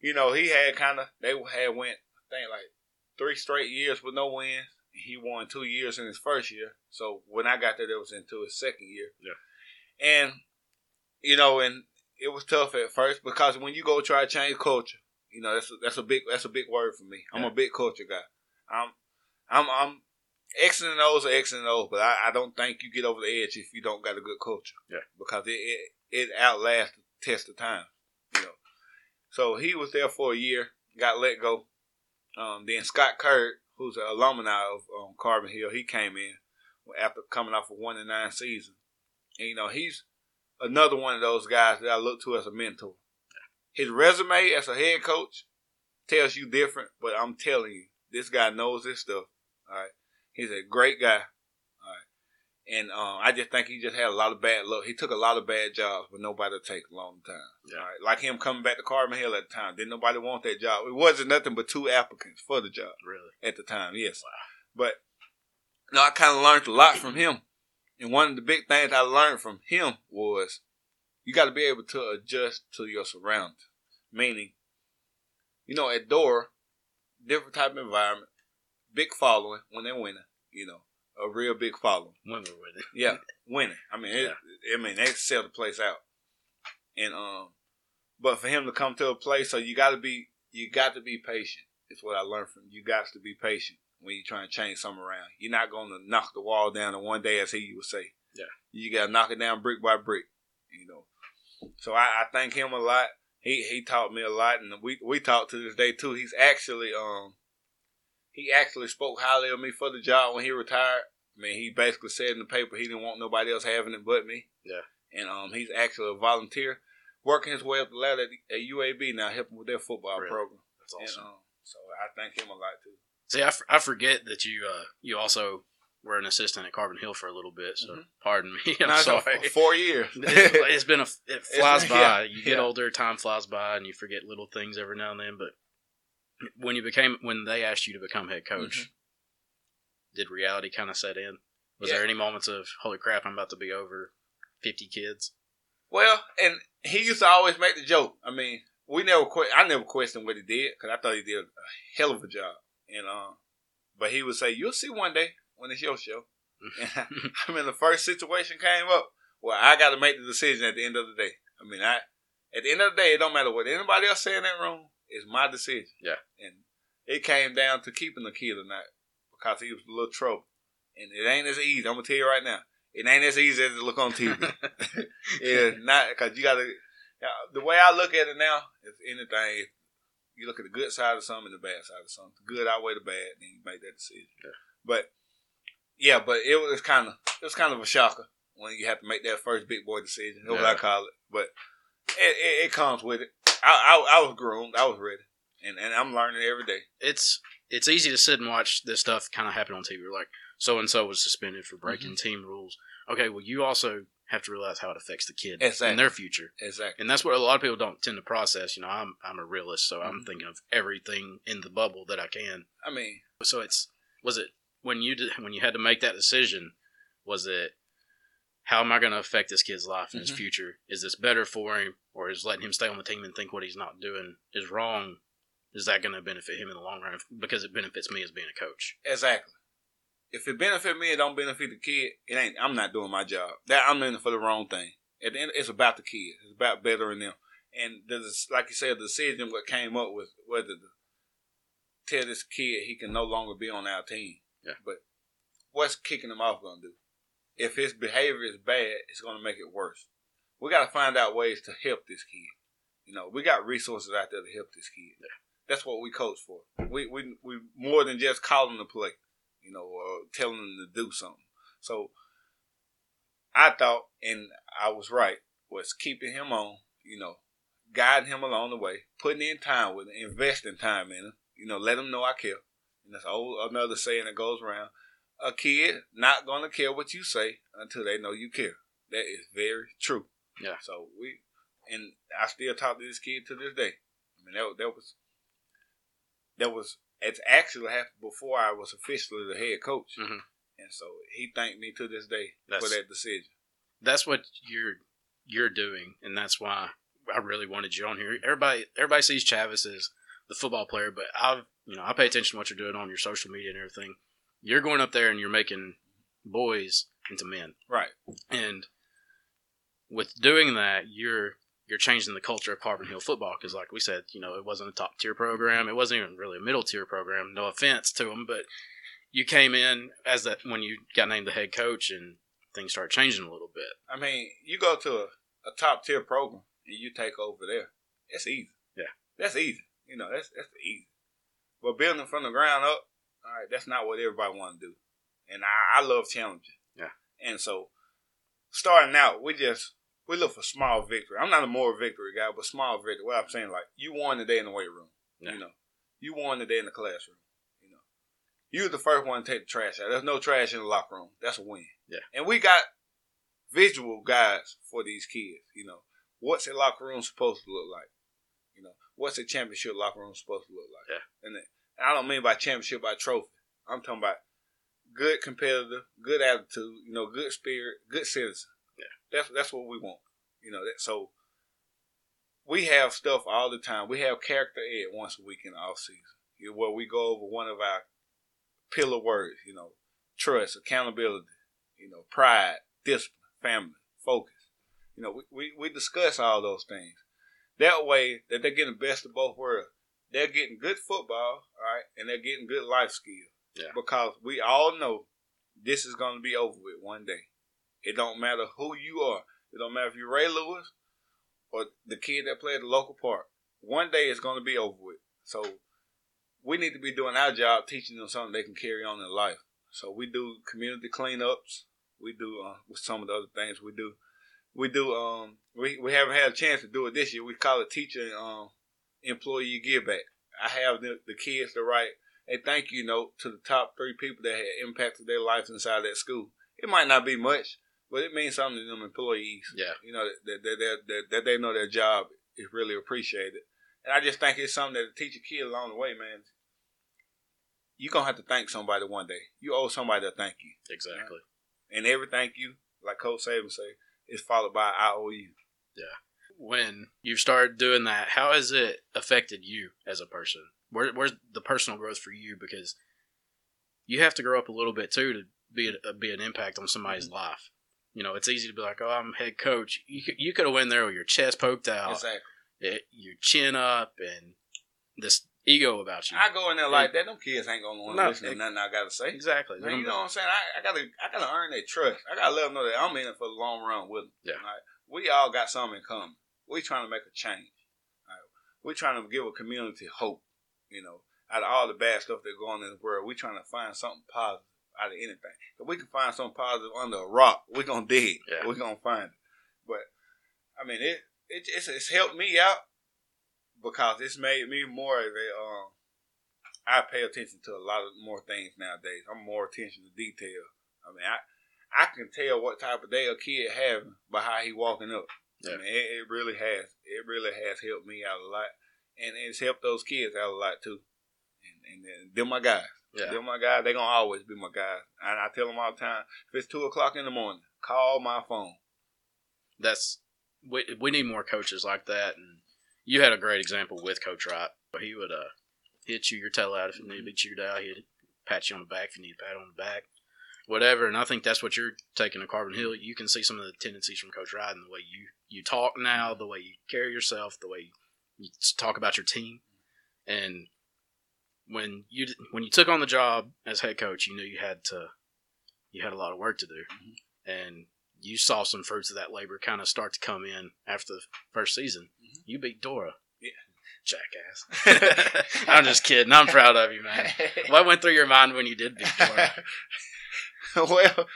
Speaker 2: you know, he had kind of they had went I think like three straight years with no wins. He won two years in his first year. So when I got there, that was into his second year.
Speaker 1: Yeah.
Speaker 2: And you know, and it was tough at first because when you go try to change culture, you know that's a, that's a big that's a big word for me. I'm
Speaker 1: Yeah.
Speaker 2: a big culture guy. I'm I'm I'm X and O's are X and O's, but I, I don't think you get over the edge if you don't got a good culture.
Speaker 1: Yeah.
Speaker 2: because it it, it outlasts the test of time. You know, so he was there for a year, got let go. Um, then Scott Kerr, who's an alumni of um, Carbon Hill, he came in after coming off a one and nine season. And, you know, he's another one of those guys that I look to as a mentor. His resume as a head coach tells you different, but I'm telling you, this guy knows this stuff. All right. He's a great guy. All right. And um, I just think he just had a lot of bad luck. He took a lot of bad jobs, but nobody take a long time. Yeah. All right. Like him coming back to Carbon Hill at the time. Didn't nobody want that job. It wasn't nothing but two applicants for the job.
Speaker 1: Really?
Speaker 2: At the time, yes. Wow. But no, I kind of learned a lot from him. And one of the big things I learned from him was you got to be able to adjust to your surroundings. Meaning, you know, at Dora, different type of environment, big following when they're winning. You know, a real big following.
Speaker 1: When they're winning.
Speaker 2: Yeah, winning. I mean, it, I mean, they sell the place out. And um, but for him to come to a place, so you got to be, you got to be patient. It's what I learned from you. Got to be patient when you're trying to change something around. You're not going to knock the wall down in one day, as he would say.
Speaker 1: Yeah.
Speaker 2: You got to knock it down brick by brick. You know. So I, I thank him a lot. He he taught me a lot, and we we talk to this day too. He's actually um he actually spoke highly of me for the job when he retired. I mean, he basically said in the paper he didn't want nobody else having it but me.
Speaker 1: Yeah.
Speaker 2: And um, he's actually a volunteer, working his way up the ladder at, at UAB now, helping with their football
Speaker 1: really?
Speaker 2: program.
Speaker 1: That's awesome.
Speaker 2: And, um, so I thank him a lot too.
Speaker 1: See, I, f- I forget that you uh, you also were an assistant at Carbon Hill for a little bit, so mm-hmm. pardon me. I'm no, sorry.
Speaker 2: Four years.
Speaker 1: it's been a it flies it's, by. Yeah, you get
Speaker 2: yeah.
Speaker 1: older, time flies by, and you forget little things every now and then. But when you became when they asked you to become head coach, mm-hmm. did reality kind of set in? Was yeah. there any moments of holy crap, I'm about to be over fifty kids?
Speaker 2: Well, and he used to always make the joke. I mean, we never que- I never questioned what he did because I thought he did a hell of a job. And um, but he would say, "You'll see one day when it's your show." I mean, the first situation came up where I got to make the decision at the end of the day. I mean, I at the end of the day, it don't matter what anybody else say in that room. It's my decision.
Speaker 1: Yeah.
Speaker 2: And it came down to keeping the kid or not because he was a little trouble. And it ain't as easy. I'm gonna tell you right now. It ain't as easy as it look on TV. it's not because you gotta. the way I look at it now, if anything, you look at the good side of something and the bad side of something. The good outweigh the bad, then you make that decision.
Speaker 1: Yeah.
Speaker 2: But yeah, but it was kind of it was kind of a shocker when you have to make that first big boy decision. That's yeah. what I call it. But it, it, it comes with it. I, I, I was groomed. I was ready, and and I'm learning every day.
Speaker 1: It's it's easy to sit and watch this stuff kind of happen on TV. Like so and so was suspended for breaking mm-hmm. team rules. Okay, well you also have to realize how it affects the kid
Speaker 2: exactly.
Speaker 1: and their future.
Speaker 2: Exactly.
Speaker 1: And that's what a lot of people don't tend to process. You know, I'm I'm a realist, so mm-hmm. I'm thinking of everything in the bubble that I can.
Speaker 2: I mean,
Speaker 1: so it's was it when you did when you had to make that decision? Was it how am I going to affect this kid's life and mm-hmm. his future? Is this better for him, or is letting him stay on the team and think what he's not doing is wrong? Is that going to benefit him in the long run? Because it benefits me as being a coach.
Speaker 2: Exactly if it benefit me, it don't benefit the kid. It ain't. I'm not doing my job. That I'm in for the wrong thing. At the end, it's about the kid. It's about bettering them. And there's, like you said, the decision what came up with whether to tell this kid he can no longer be on our team.
Speaker 1: Yeah.
Speaker 2: But what's kicking him off going to do? If his behavior is bad, it's going to make it worse. We got to find out ways to help this kid. You know, we got resources out there to help this kid.
Speaker 1: Yeah.
Speaker 2: That's what we coach for. We we we more than just calling the play you know, or telling them to do something. So I thought, and I was right, was keeping him on, you know, guiding him along the way, putting in time with him, investing time in him, you know, let him know I care. And that's old another saying that goes around. A kid not gonna care what you say until they know you care. That is very true.
Speaker 1: Yeah.
Speaker 2: So we, and I still talk to this kid to this day. I mean, that, that was that was it's actually happened before I was officially the head coach,
Speaker 1: mm-hmm.
Speaker 2: and so he thanked me to this day that's, for that decision.
Speaker 1: That's what you're you're doing, and that's why I really wanted you on here. Everybody everybody sees Chavis as the football player, but I've you know I pay attention to what you're doing on your social media and everything. You're going up there and you're making boys into men,
Speaker 2: right?
Speaker 1: And with doing that, you're you're changing the culture of Carbon Hill football because, like we said, you know, it wasn't a top tier program. It wasn't even really a middle tier program. No offense to them, but you came in as that when you got named the head coach and things started changing a little bit.
Speaker 2: I mean, you go to a, a top tier program and you take over there. It's easy.
Speaker 1: Yeah,
Speaker 2: that's easy. You know, that's that's easy. But building from the ground up, all right, that's not what everybody want to do. And I, I love challenging.
Speaker 1: Yeah.
Speaker 2: And so, starting out, we just we look for small victory. I'm not a more victory guy, but small victory. What I'm saying, like you won today in the weight room.
Speaker 1: Yeah.
Speaker 2: You know, you won today in the classroom. You know, you were the first one to take the trash out. There's no trash in the locker room. That's a win.
Speaker 1: Yeah.
Speaker 2: And we got visual guides for these kids. You know, what's a locker room supposed to look like? You know, what's a championship locker room supposed to look like?
Speaker 1: Yeah.
Speaker 2: And I don't mean by championship by trophy. I'm talking about good competitor, good attitude, you know, good spirit, good citizen.
Speaker 1: Yeah.
Speaker 2: That's that's what we want. You know, that so we have stuff all the time. We have character ed once a week in the off season. You know, where we go over one of our pillar words, you know, trust, accountability, you know, pride, discipline, family, focus. You know, we, we, we discuss all those things. That way that they're getting the best of both worlds. They're getting good football, all right, and they're getting good life skills.
Speaker 1: Yeah.
Speaker 2: Because we all know this is going to be over with one day. It don't matter who you are. It don't matter if you're Ray Lewis or the kid that played at the local park. One day it's going to be over with. So we need to be doing our job, teaching them something they can carry on in life. So we do community cleanups. We do uh, with some of the other things we do. We do. Um, we we haven't had a chance to do it this year. We call it teacher um, employee give back. I have the, the kids to write a thank you note to the top three people that had impacted their lives inside that school. It might not be much, but it means something to them employees.
Speaker 1: Yeah.
Speaker 2: You know that that, that, that, that they know their job is really appreciated. And I just think it's something that teach a kid along the way, man. You're gonna have to thank somebody one day. You owe somebody a thank you.
Speaker 1: Exactly.
Speaker 2: And every thank you, like Coach Saban say, is followed by I owe you.
Speaker 1: When you've started doing that, how has it affected you as a person? Where, where's the personal growth for you? Because you have to grow up a little bit too to be a, be an impact on somebody's
Speaker 2: Mm-hmm.
Speaker 1: life. You know, it's easy to be like, "Oh, I'm head coach." You could, you could have went there with your chest poked out,
Speaker 2: Exactly.
Speaker 1: it, your chin up, and this ego about you.
Speaker 2: I go in there like that. Them kids ain't gonna want to
Speaker 1: No,
Speaker 2: listen to
Speaker 1: it-
Speaker 2: nothing I gotta say.
Speaker 1: exactly.
Speaker 2: You know what I'm saying? I, I gotta, I gotta earn their trust. I gotta let them know that I'm in it for the long run with them.
Speaker 1: Yeah.
Speaker 2: Right? We all got something in common. We trying to make a change. Right? We trying to give a community hope. You know, out of all the bad stuff that's going on in the world, we're trying to find something positive out of anything. If we can find something positive under a rock, we're gonna dig.
Speaker 1: Yeah.
Speaker 2: We're gonna find it. But I mean, it, it it's, it's helped me out because it's made me more of a um. I pay attention to a lot of more things nowadays. I'm more attention to detail. I mean, I I can tell what type of day a kid having by how he walking up.
Speaker 1: Yeah.
Speaker 2: I mean, it, it really has. It really has helped me out a lot, and it's helped those kids out a lot too. And, and, they're my guys.
Speaker 1: Yeah.
Speaker 2: They're my guys. They're gonna always be my guys. And I tell them all the time, if it's two o'clock in the morning, call my phone.
Speaker 1: that's we, we need more coaches like that and you had a great example with coach wright he would uh hit you your tail out if you need to be chewed out he'd pat you on the back if you need a pat on the back whatever and i think that's what you're taking to carbon hill you can see some of the tendencies from coach in the way you you talk now the way you carry yourself the way you talk about your team and when you when you took on the job as head coach you knew you had to you had a lot of work to do and you saw some fruits of that labor kind of start to come in after the first season.
Speaker 2: Mhm.
Speaker 1: You beat Dora.
Speaker 2: Yeah.
Speaker 1: Jackass. I'm just kidding. I'm proud of you, man. What went through your mind when you did beat Dora?
Speaker 2: well,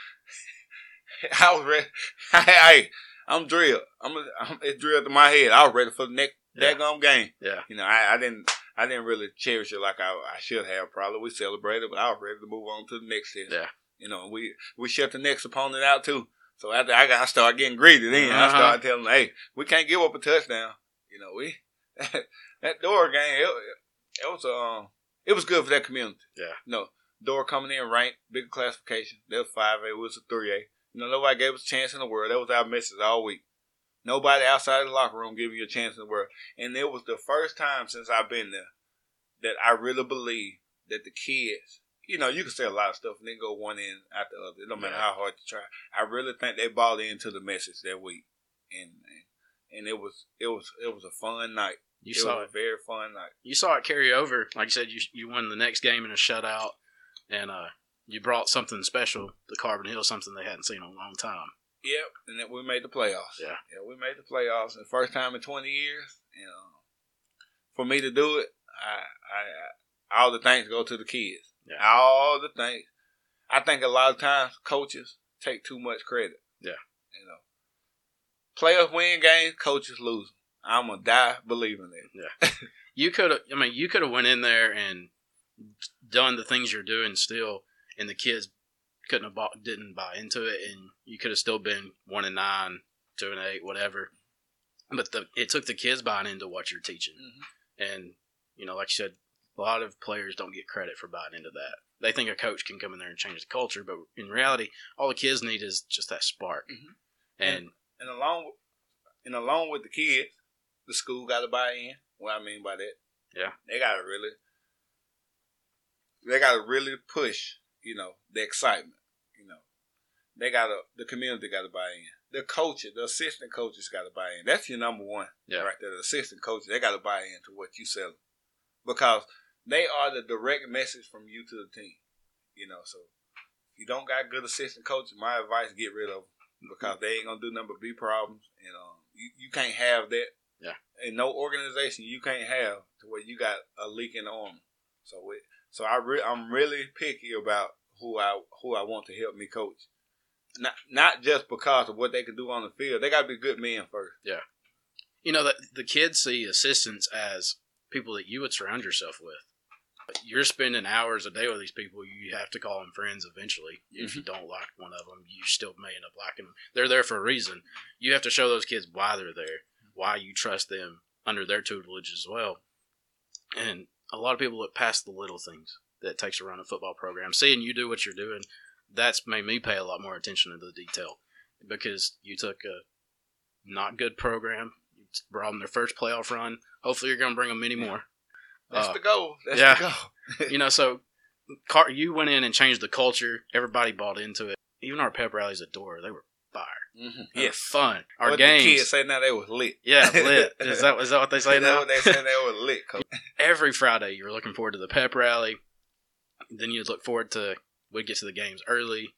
Speaker 2: I was ready. Hey, I'm drilled. I'm, I'm it's drilled in my head. I was ready for the next
Speaker 1: Yeah.
Speaker 2: game.
Speaker 1: Yeah.
Speaker 2: You know, I, I didn't. I didn't really cherish it like I, I should have. Probably we celebrated, but I was ready to move on to the next test.
Speaker 1: Yeah.
Speaker 2: You know, we we shut the next opponent out too. So after I got, I started getting greedy. Then I
Speaker 1: Uh-huh.
Speaker 2: started telling them, "Hey, we can't give up a touchdown." You know, we that Dora game. It, it was um, it was good for that community.
Speaker 1: Yeah.
Speaker 2: No, Dora coming in ranked, big classification. That was five A. Was a three A. You know, nobody gave us a chance in the world. That was our message all week. Nobody outside of the locker room giving you a chance in the world. And it was the first time since I've been there that I really believe that the kids, you know, you can say a lot of stuff and then go one end after the other. It don't matter how hard you try. I really think they bought into the message that week, and and, and it was it was it was a fun night.
Speaker 1: You
Speaker 2: it
Speaker 1: saw
Speaker 2: was
Speaker 1: it.
Speaker 2: a very fun night.
Speaker 1: You saw it carry over. Like you said, you you won the next game in a shutout, and uh, you brought something special to Carbon Hill, something they hadn't seen in a long time.
Speaker 2: Yep, and then we made the playoffs.
Speaker 1: Yeah.
Speaker 2: yeah, we made the playoffs. The first time in twenty years. You know, for me to do it, I—I all the thanks go to the kids.
Speaker 1: Yeah.
Speaker 2: All the thanks. I think a lot of times coaches take too much credit.
Speaker 1: Yeah.
Speaker 2: You know, players win games, coaches lose. I'm gonna die believing it.
Speaker 1: Yeah, you could have. I mean, you could have went in there and done the things you're doing still, and the kids couldn't have bought, didn't buy into it, and you could have still been one and nine, two and eight, whatever. But the it took the kids buying into what you're teaching,
Speaker 2: Mhm.
Speaker 1: and you know, like you said, a lot of players don't get credit for buying into that. They think a coach can come in there and change the culture, but in reality, all the kids need is just that spark.
Speaker 2: Mhm.
Speaker 1: And
Speaker 2: And along, and along with the kids, the school got to buy in. What I mean by that,
Speaker 1: Yeah.
Speaker 2: they got to really, they got to really push. You know, the excitement. You know, they got to, the community got to buy in. The coaches, the assistant coaches got to buy in. That's your number one,
Speaker 1: Yeah.
Speaker 2: right there. The assistant coaches, they got to buy into what you sell, because they are the direct message from you to the team. You know, so if you don't got good assistant coaches, my advice: get rid of them because they ain't gonna do but be problems, and um, you, you can't have that.
Speaker 1: Yeah.
Speaker 2: In no organization, you can't have to where you got a leak in the armor. So it, so I re- I'm really picky about who I who I want to help me coach. Not not just because of what they can do on the field. They got to be good men first. Yeah.
Speaker 1: you know that the kids see assistants as people that you would surround yourself with. You're spending hours a day with these people. You have to call them friends eventually. If you mm-hmm. don't like one of them, you still may end up liking them. They're there for a reason. You have to show those kids why they're there, why you trust them under their tutelage as well. And a lot of people look past the little things that it takes to run a football program. Seeing you do what you're doing, that's made me pay a lot more attention to the detail because you took a not good program, you brought them their first playoff run. Hopefully, you're going to bring them many more.
Speaker 2: That's
Speaker 1: Uh,
Speaker 2: the goal. That's
Speaker 1: yeah.
Speaker 2: the goal.
Speaker 1: you know, so Car- you went in and changed the culture. Everybody bought into it. Even our pep rallies at Dora, they were fire.
Speaker 2: Mm-hmm.
Speaker 1: Were fun. Our
Speaker 2: what
Speaker 1: games,
Speaker 2: the kids say now they was lit.
Speaker 1: yeah, lit. Is that is that what they say now?
Speaker 2: what they say they was lit.
Speaker 1: Every Friday, you were looking forward to the pep rally. Then you'd look forward to we'd get to the games early,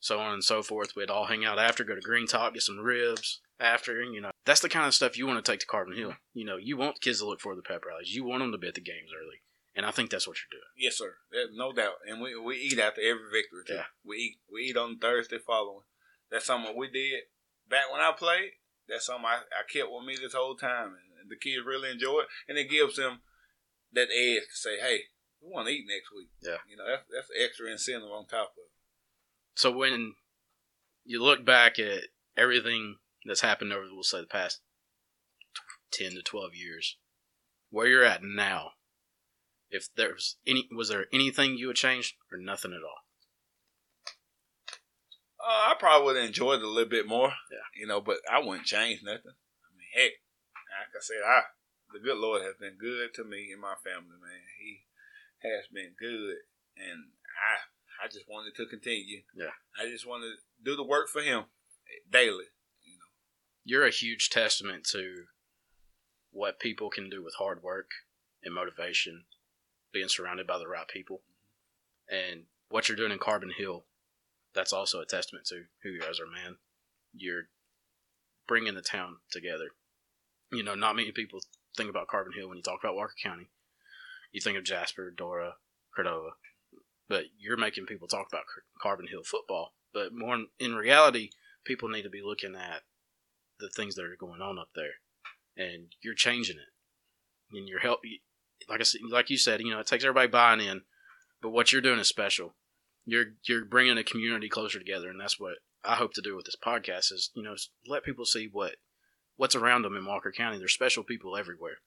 Speaker 1: so on and so forth. We'd all hang out after, go to Green Top, get some ribs after. You know, that's the kind of stuff you want to take to Carbon Hill. You know, you want kids to look forward to pep rallies. You want them to be at the games early, and I think that's what you're doing.
Speaker 2: Yes, sir. No doubt. And we we eat after every victory too.
Speaker 1: Yeah.
Speaker 2: We eat we eat on Thursday following. That's something we did back when I played. That's something I, I kept with me this whole time, and the kids really enjoy it. And it gives them that edge to say, "Hey, we want to eat next week."
Speaker 1: Yeah.
Speaker 2: you know that's that's extra incentive on top of it.
Speaker 1: So when you look back at everything that's happened over, we'll say, the past ten to twelve years, where you're at now, if there's any, was there anything you would change or nothing at all?
Speaker 2: Uh, I probably would have enjoyed it a little bit more.
Speaker 1: Yeah.
Speaker 2: You know, but I wouldn't change nothing. I mean, heck, like I said, I the good Lord has been good to me and my family, man. He has been good, and I I just wanted to continue.
Speaker 1: Yeah.
Speaker 2: I just wanted to do the work for Him daily. You know.
Speaker 1: You're a huge testament to what people can do with hard work and motivation, being surrounded by the right people, and what you're doing in Carbon Hill. That's also a testament to who you guys are, man. You're bringing the town together. You know, not many people think about Carbon Hill when you talk about Walker County. You think of Jasper, Dora, Cordova, but you're making people talk about Carbon Hill football. But more in, reality, people need to be looking at the things that are going on up there, and you're changing it, and you're help. Like I said, like you said, you know, it takes everybody buying in, but what you're doing is special. You're you're bringing a community closer together, and that's what I hope to do with this podcast. Is you know let people see what what's around them in Walker County. There's special people everywhere.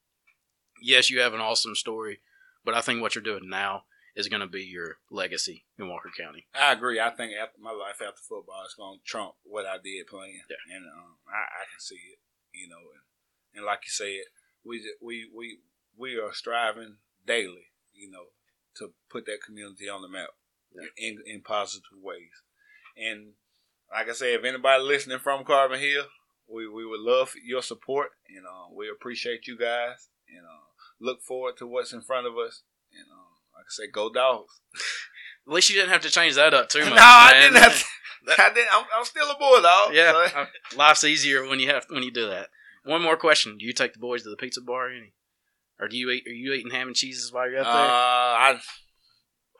Speaker 1: Yes, you have an awesome story, but I think what you're doing now is going to be your legacy in Walker County.
Speaker 2: I agree. I think after my life after football, is going to trump what I did playing.
Speaker 1: Yeah.
Speaker 2: And um, I, I can see it, you know. And, and like you said, we we we we are striving daily, you know, to put that community on the map
Speaker 1: Yeah.
Speaker 2: in in positive ways. And like I said, if anybody listening from Carbon Hill, we, we would love your support, and uh, we appreciate you guys, and uh, look forward to what's in front of us. And uh, like I said, go dogs.
Speaker 1: At least you didn't have to change that up too much.
Speaker 2: no, I didn't have to. I didn't, I'm, I'm still a boy, dog.
Speaker 1: Yeah,
Speaker 2: So-
Speaker 1: uh, life's easier when you have when you do that. One more question: Do you take the boys to the pizza bar? Any? or do you eat? Are you eating ham and cheeses while you're
Speaker 2: Uh,
Speaker 1: out there?
Speaker 2: I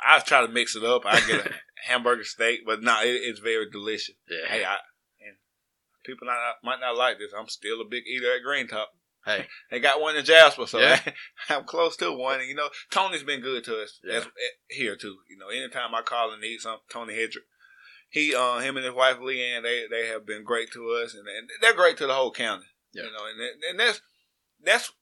Speaker 2: I try to mix it up. I get a hamburger steak, but no, it, it's very delicious.
Speaker 1: yeah.
Speaker 2: Hey, I and people not, might not like this. I'm still a big eater at Green Top.
Speaker 1: Hey.
Speaker 2: They got one in Jasper, so
Speaker 1: Yeah.
Speaker 2: I'm close to one. And, you know, Tony's been good to us
Speaker 1: Yeah.
Speaker 2: as, eh, here too. You know, anytime I call and need something, Tony Hedrick, he, uh, him and his wife Leanne, they they have been great to us, and, and they're great to the whole county.
Speaker 1: Yeah.
Speaker 2: You know, and and that's that's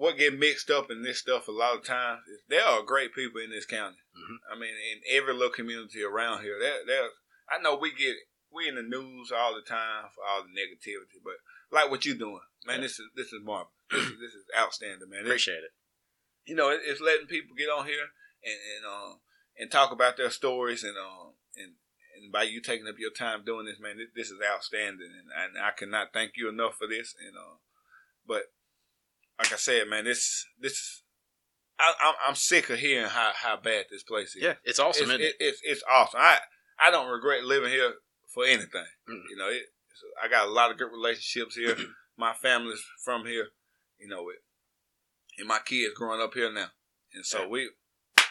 Speaker 2: what get mixed up in this stuff a lot of times. Is there are great people in this county.
Speaker 1: Mhm.
Speaker 2: I mean, in every little community around here, there, there. I know we get we in the news all the time for all the negativity, but like what you're doing, man,
Speaker 1: Yeah.
Speaker 2: this is this is marvelous. this, is, this is outstanding, man.
Speaker 1: Appreciate it.
Speaker 2: you know, it, it's letting people get on here and and um and talk about their stories and um and and by you taking up your time doing this, man, this, this is outstanding, and, and I cannot thank you enough for this. And uh, but like I said, man, this this I, I'm I'm sick of hearing how how bad this place is.
Speaker 1: Yeah, it's awesome.
Speaker 2: it's,
Speaker 1: isn't it?
Speaker 2: it, it's it's awesome. I I don't regret living here for anything.
Speaker 1: Mm.
Speaker 2: You know, it, I got a lot of good relationships here. My family's from here. You know it, and my kids growing up here now. And so
Speaker 1: Yeah.
Speaker 2: we,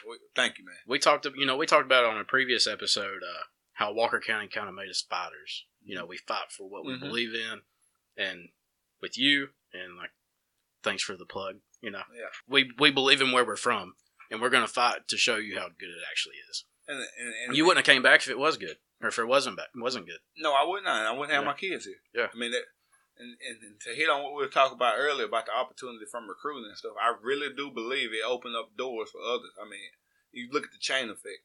Speaker 2: we, thank you, man.
Speaker 1: we talked, you know, we talked about on a previous episode uh, how Walker County kind of made us fighters. You know, we fight for what we
Speaker 2: Mhm.
Speaker 1: believe in, and with you, and like, thanks for the plug. You know,
Speaker 2: Yeah.
Speaker 1: we we believe in where we're from, and we're gonna fight to show you how good it actually is.
Speaker 2: And, and, and
Speaker 1: You wouldn't have came back if it was good, or if it wasn't back, wasn't good.
Speaker 2: No, I would not. I wouldn't have
Speaker 1: Yeah.
Speaker 2: my kids here.
Speaker 1: Yeah.
Speaker 2: I mean, that, and, and to hit on what we were talking about earlier about the opportunity from recruiting and stuff, I really do believe it opened up doors for others. I mean, you look at the chain effect.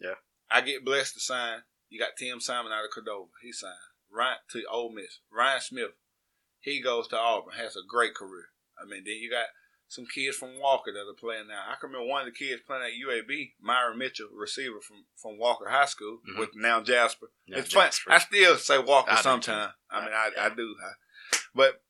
Speaker 1: Yeah.
Speaker 2: I get blessed to sign. You got Tim Simon out of Cordova. He signed. Ryan to Ole Miss. Ryan Smith. He goes to Auburn. Has a great career. I mean, then you got some kids from Walker that are playing now. I can remember one of the kids playing at UAB, Myron Mitchell, receiver from, from Walker High School,
Speaker 1: Mhm.
Speaker 2: with now Jasper. It's fun.
Speaker 1: Jasper.
Speaker 2: I still say Walker
Speaker 1: I
Speaker 2: sometimes. I mean, I,
Speaker 1: Yeah.
Speaker 2: I do. I, but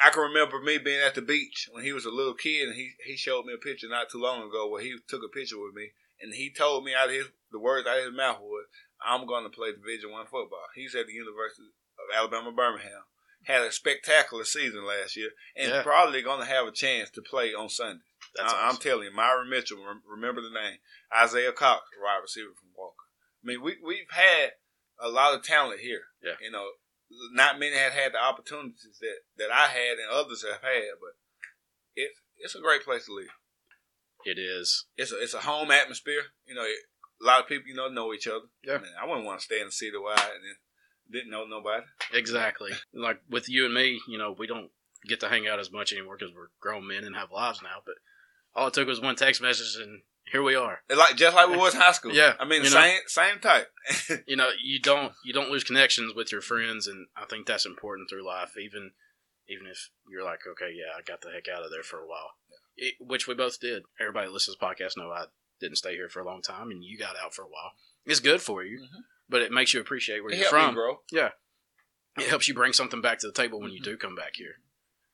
Speaker 2: I can remember me being at the beach when he was a little kid, and he, he showed me a picture not too long ago where he took a picture with me, and he told me out of his the words out of his mouth was, "I'm going to play Division One football." He's at the University of Alabama Birmingham. Had a spectacular season last year, and
Speaker 1: Yeah.
Speaker 2: probably going to have a chance to play on Sunday.
Speaker 1: That's
Speaker 2: I, I'm
Speaker 1: awesome.
Speaker 2: telling you, Myron Mitchell, remember the name. Isaiah Cox, wide receiver from Walker. I mean, we, we've had a lot of talent here.
Speaker 1: Yeah.
Speaker 2: You know, not many have had the opportunities that, that I had and others have had, but it's it's a great place to live.
Speaker 1: It is.
Speaker 2: It's a, it's a home atmosphere. You know, it, a lot of people, you know, know each other.
Speaker 1: Yeah.
Speaker 2: I, mean, I wouldn't want to stay in the city wide and then didn't know nobody.
Speaker 1: Exactly. Like with you and me, you know, we don't get to hang out as much anymore because we're grown men and have lives now. But all it took was one text message, and here we are.
Speaker 2: It's like just like we was in high school.
Speaker 1: Yeah,
Speaker 2: I mean,
Speaker 1: you know.
Speaker 2: same same type.
Speaker 1: You know, you don't you don't lose connections with your friends, and I think that's important through life. Even even if you're like, okay, yeah, I got the heck out of there for a while, it, which we both did. Everybody listens to podcast know I didn't stay here for a long time, and you got out for a while. It's good for you,
Speaker 2: Mhm.
Speaker 1: But it makes you appreciate where
Speaker 2: It
Speaker 1: you're
Speaker 2: me
Speaker 1: from.
Speaker 2: grow. Yeah.
Speaker 1: It helps you bring something back to the table when you do come back here,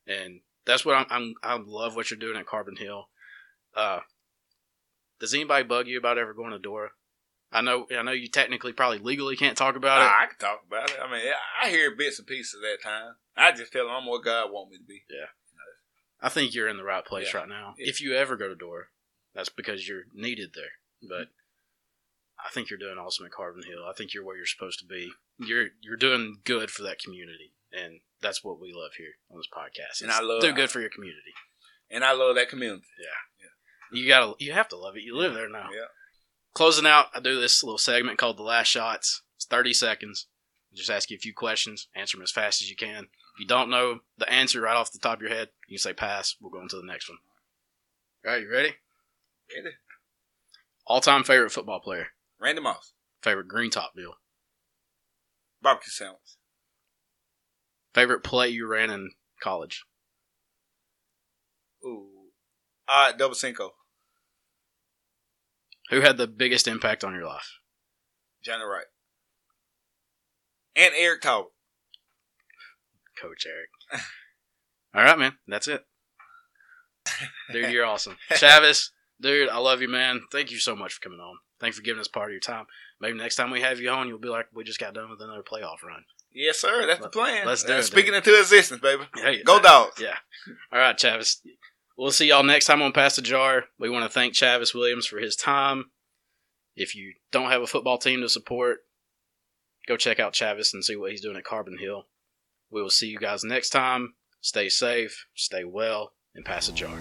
Speaker 1: and that's what I'm. I'm I love what you're doing at Carbon Hill. Uh, does anybody bug you about ever going to Dora? I know. I know you technically probably legally can't talk about
Speaker 2: Nah,
Speaker 1: it.
Speaker 2: I can talk about it. I mean, I hear bits and pieces that time. I just tell them I'm what God want me to be.
Speaker 1: Yeah, I think you're in the right place
Speaker 2: Yeah.
Speaker 1: right now.
Speaker 2: Yeah.
Speaker 1: If you ever go to Dora, that's because you're needed there. But I think you're doing awesome at Carbon Hill. I think you're where you're supposed to be. You're you're doing good for that community, and that's what we love here on this podcast.
Speaker 2: And
Speaker 1: is
Speaker 2: I love-
Speaker 1: do good for your community.
Speaker 2: And I love that community.
Speaker 1: Yeah, you gotta, you have to love it. You live there now.
Speaker 2: Yeah.
Speaker 1: Closing out, I do this little segment called the last shots. It's thirty seconds. Just ask you a few questions. Answer them as fast as you can. If you don't know the answer right off the top of your head, you can say pass. We'll go on to the next one. All right, you ready?
Speaker 2: Ready?
Speaker 1: All time favorite football player.
Speaker 2: Randy Moss,
Speaker 1: Favorite green top deal.
Speaker 2: barbecue sandwich,
Speaker 1: Favorite play you ran in college.
Speaker 2: ooh, right, double cinco,
Speaker 1: Who had the biggest impact on your life?
Speaker 2: Johnny Wright, and Eric Talbot.
Speaker 1: Coach Eric. All right, man. That's it. Dude, you're awesome. Chavis, dude, I love you, man. Thank you so much for coming on. Thanks for giving us part of your time. Maybe next time we have you on, you'll be like, we just got done with another playoff run.
Speaker 2: Yes, sir. That's the plan.
Speaker 1: Let's do
Speaker 2: Uh,
Speaker 1: it,
Speaker 2: Speaking into existence, baby.
Speaker 1: Hey,
Speaker 2: Go dogs.
Speaker 1: Yeah. All right, Chavis. We'll see y'all next time on Pass the Jar. We want to thank Chavis Williams for his time. If you don't have a football team to support, go check out Chavis and see what he's doing at Carbon Hill. We will see you guys next time. Stay safe, stay well, and pass the jar.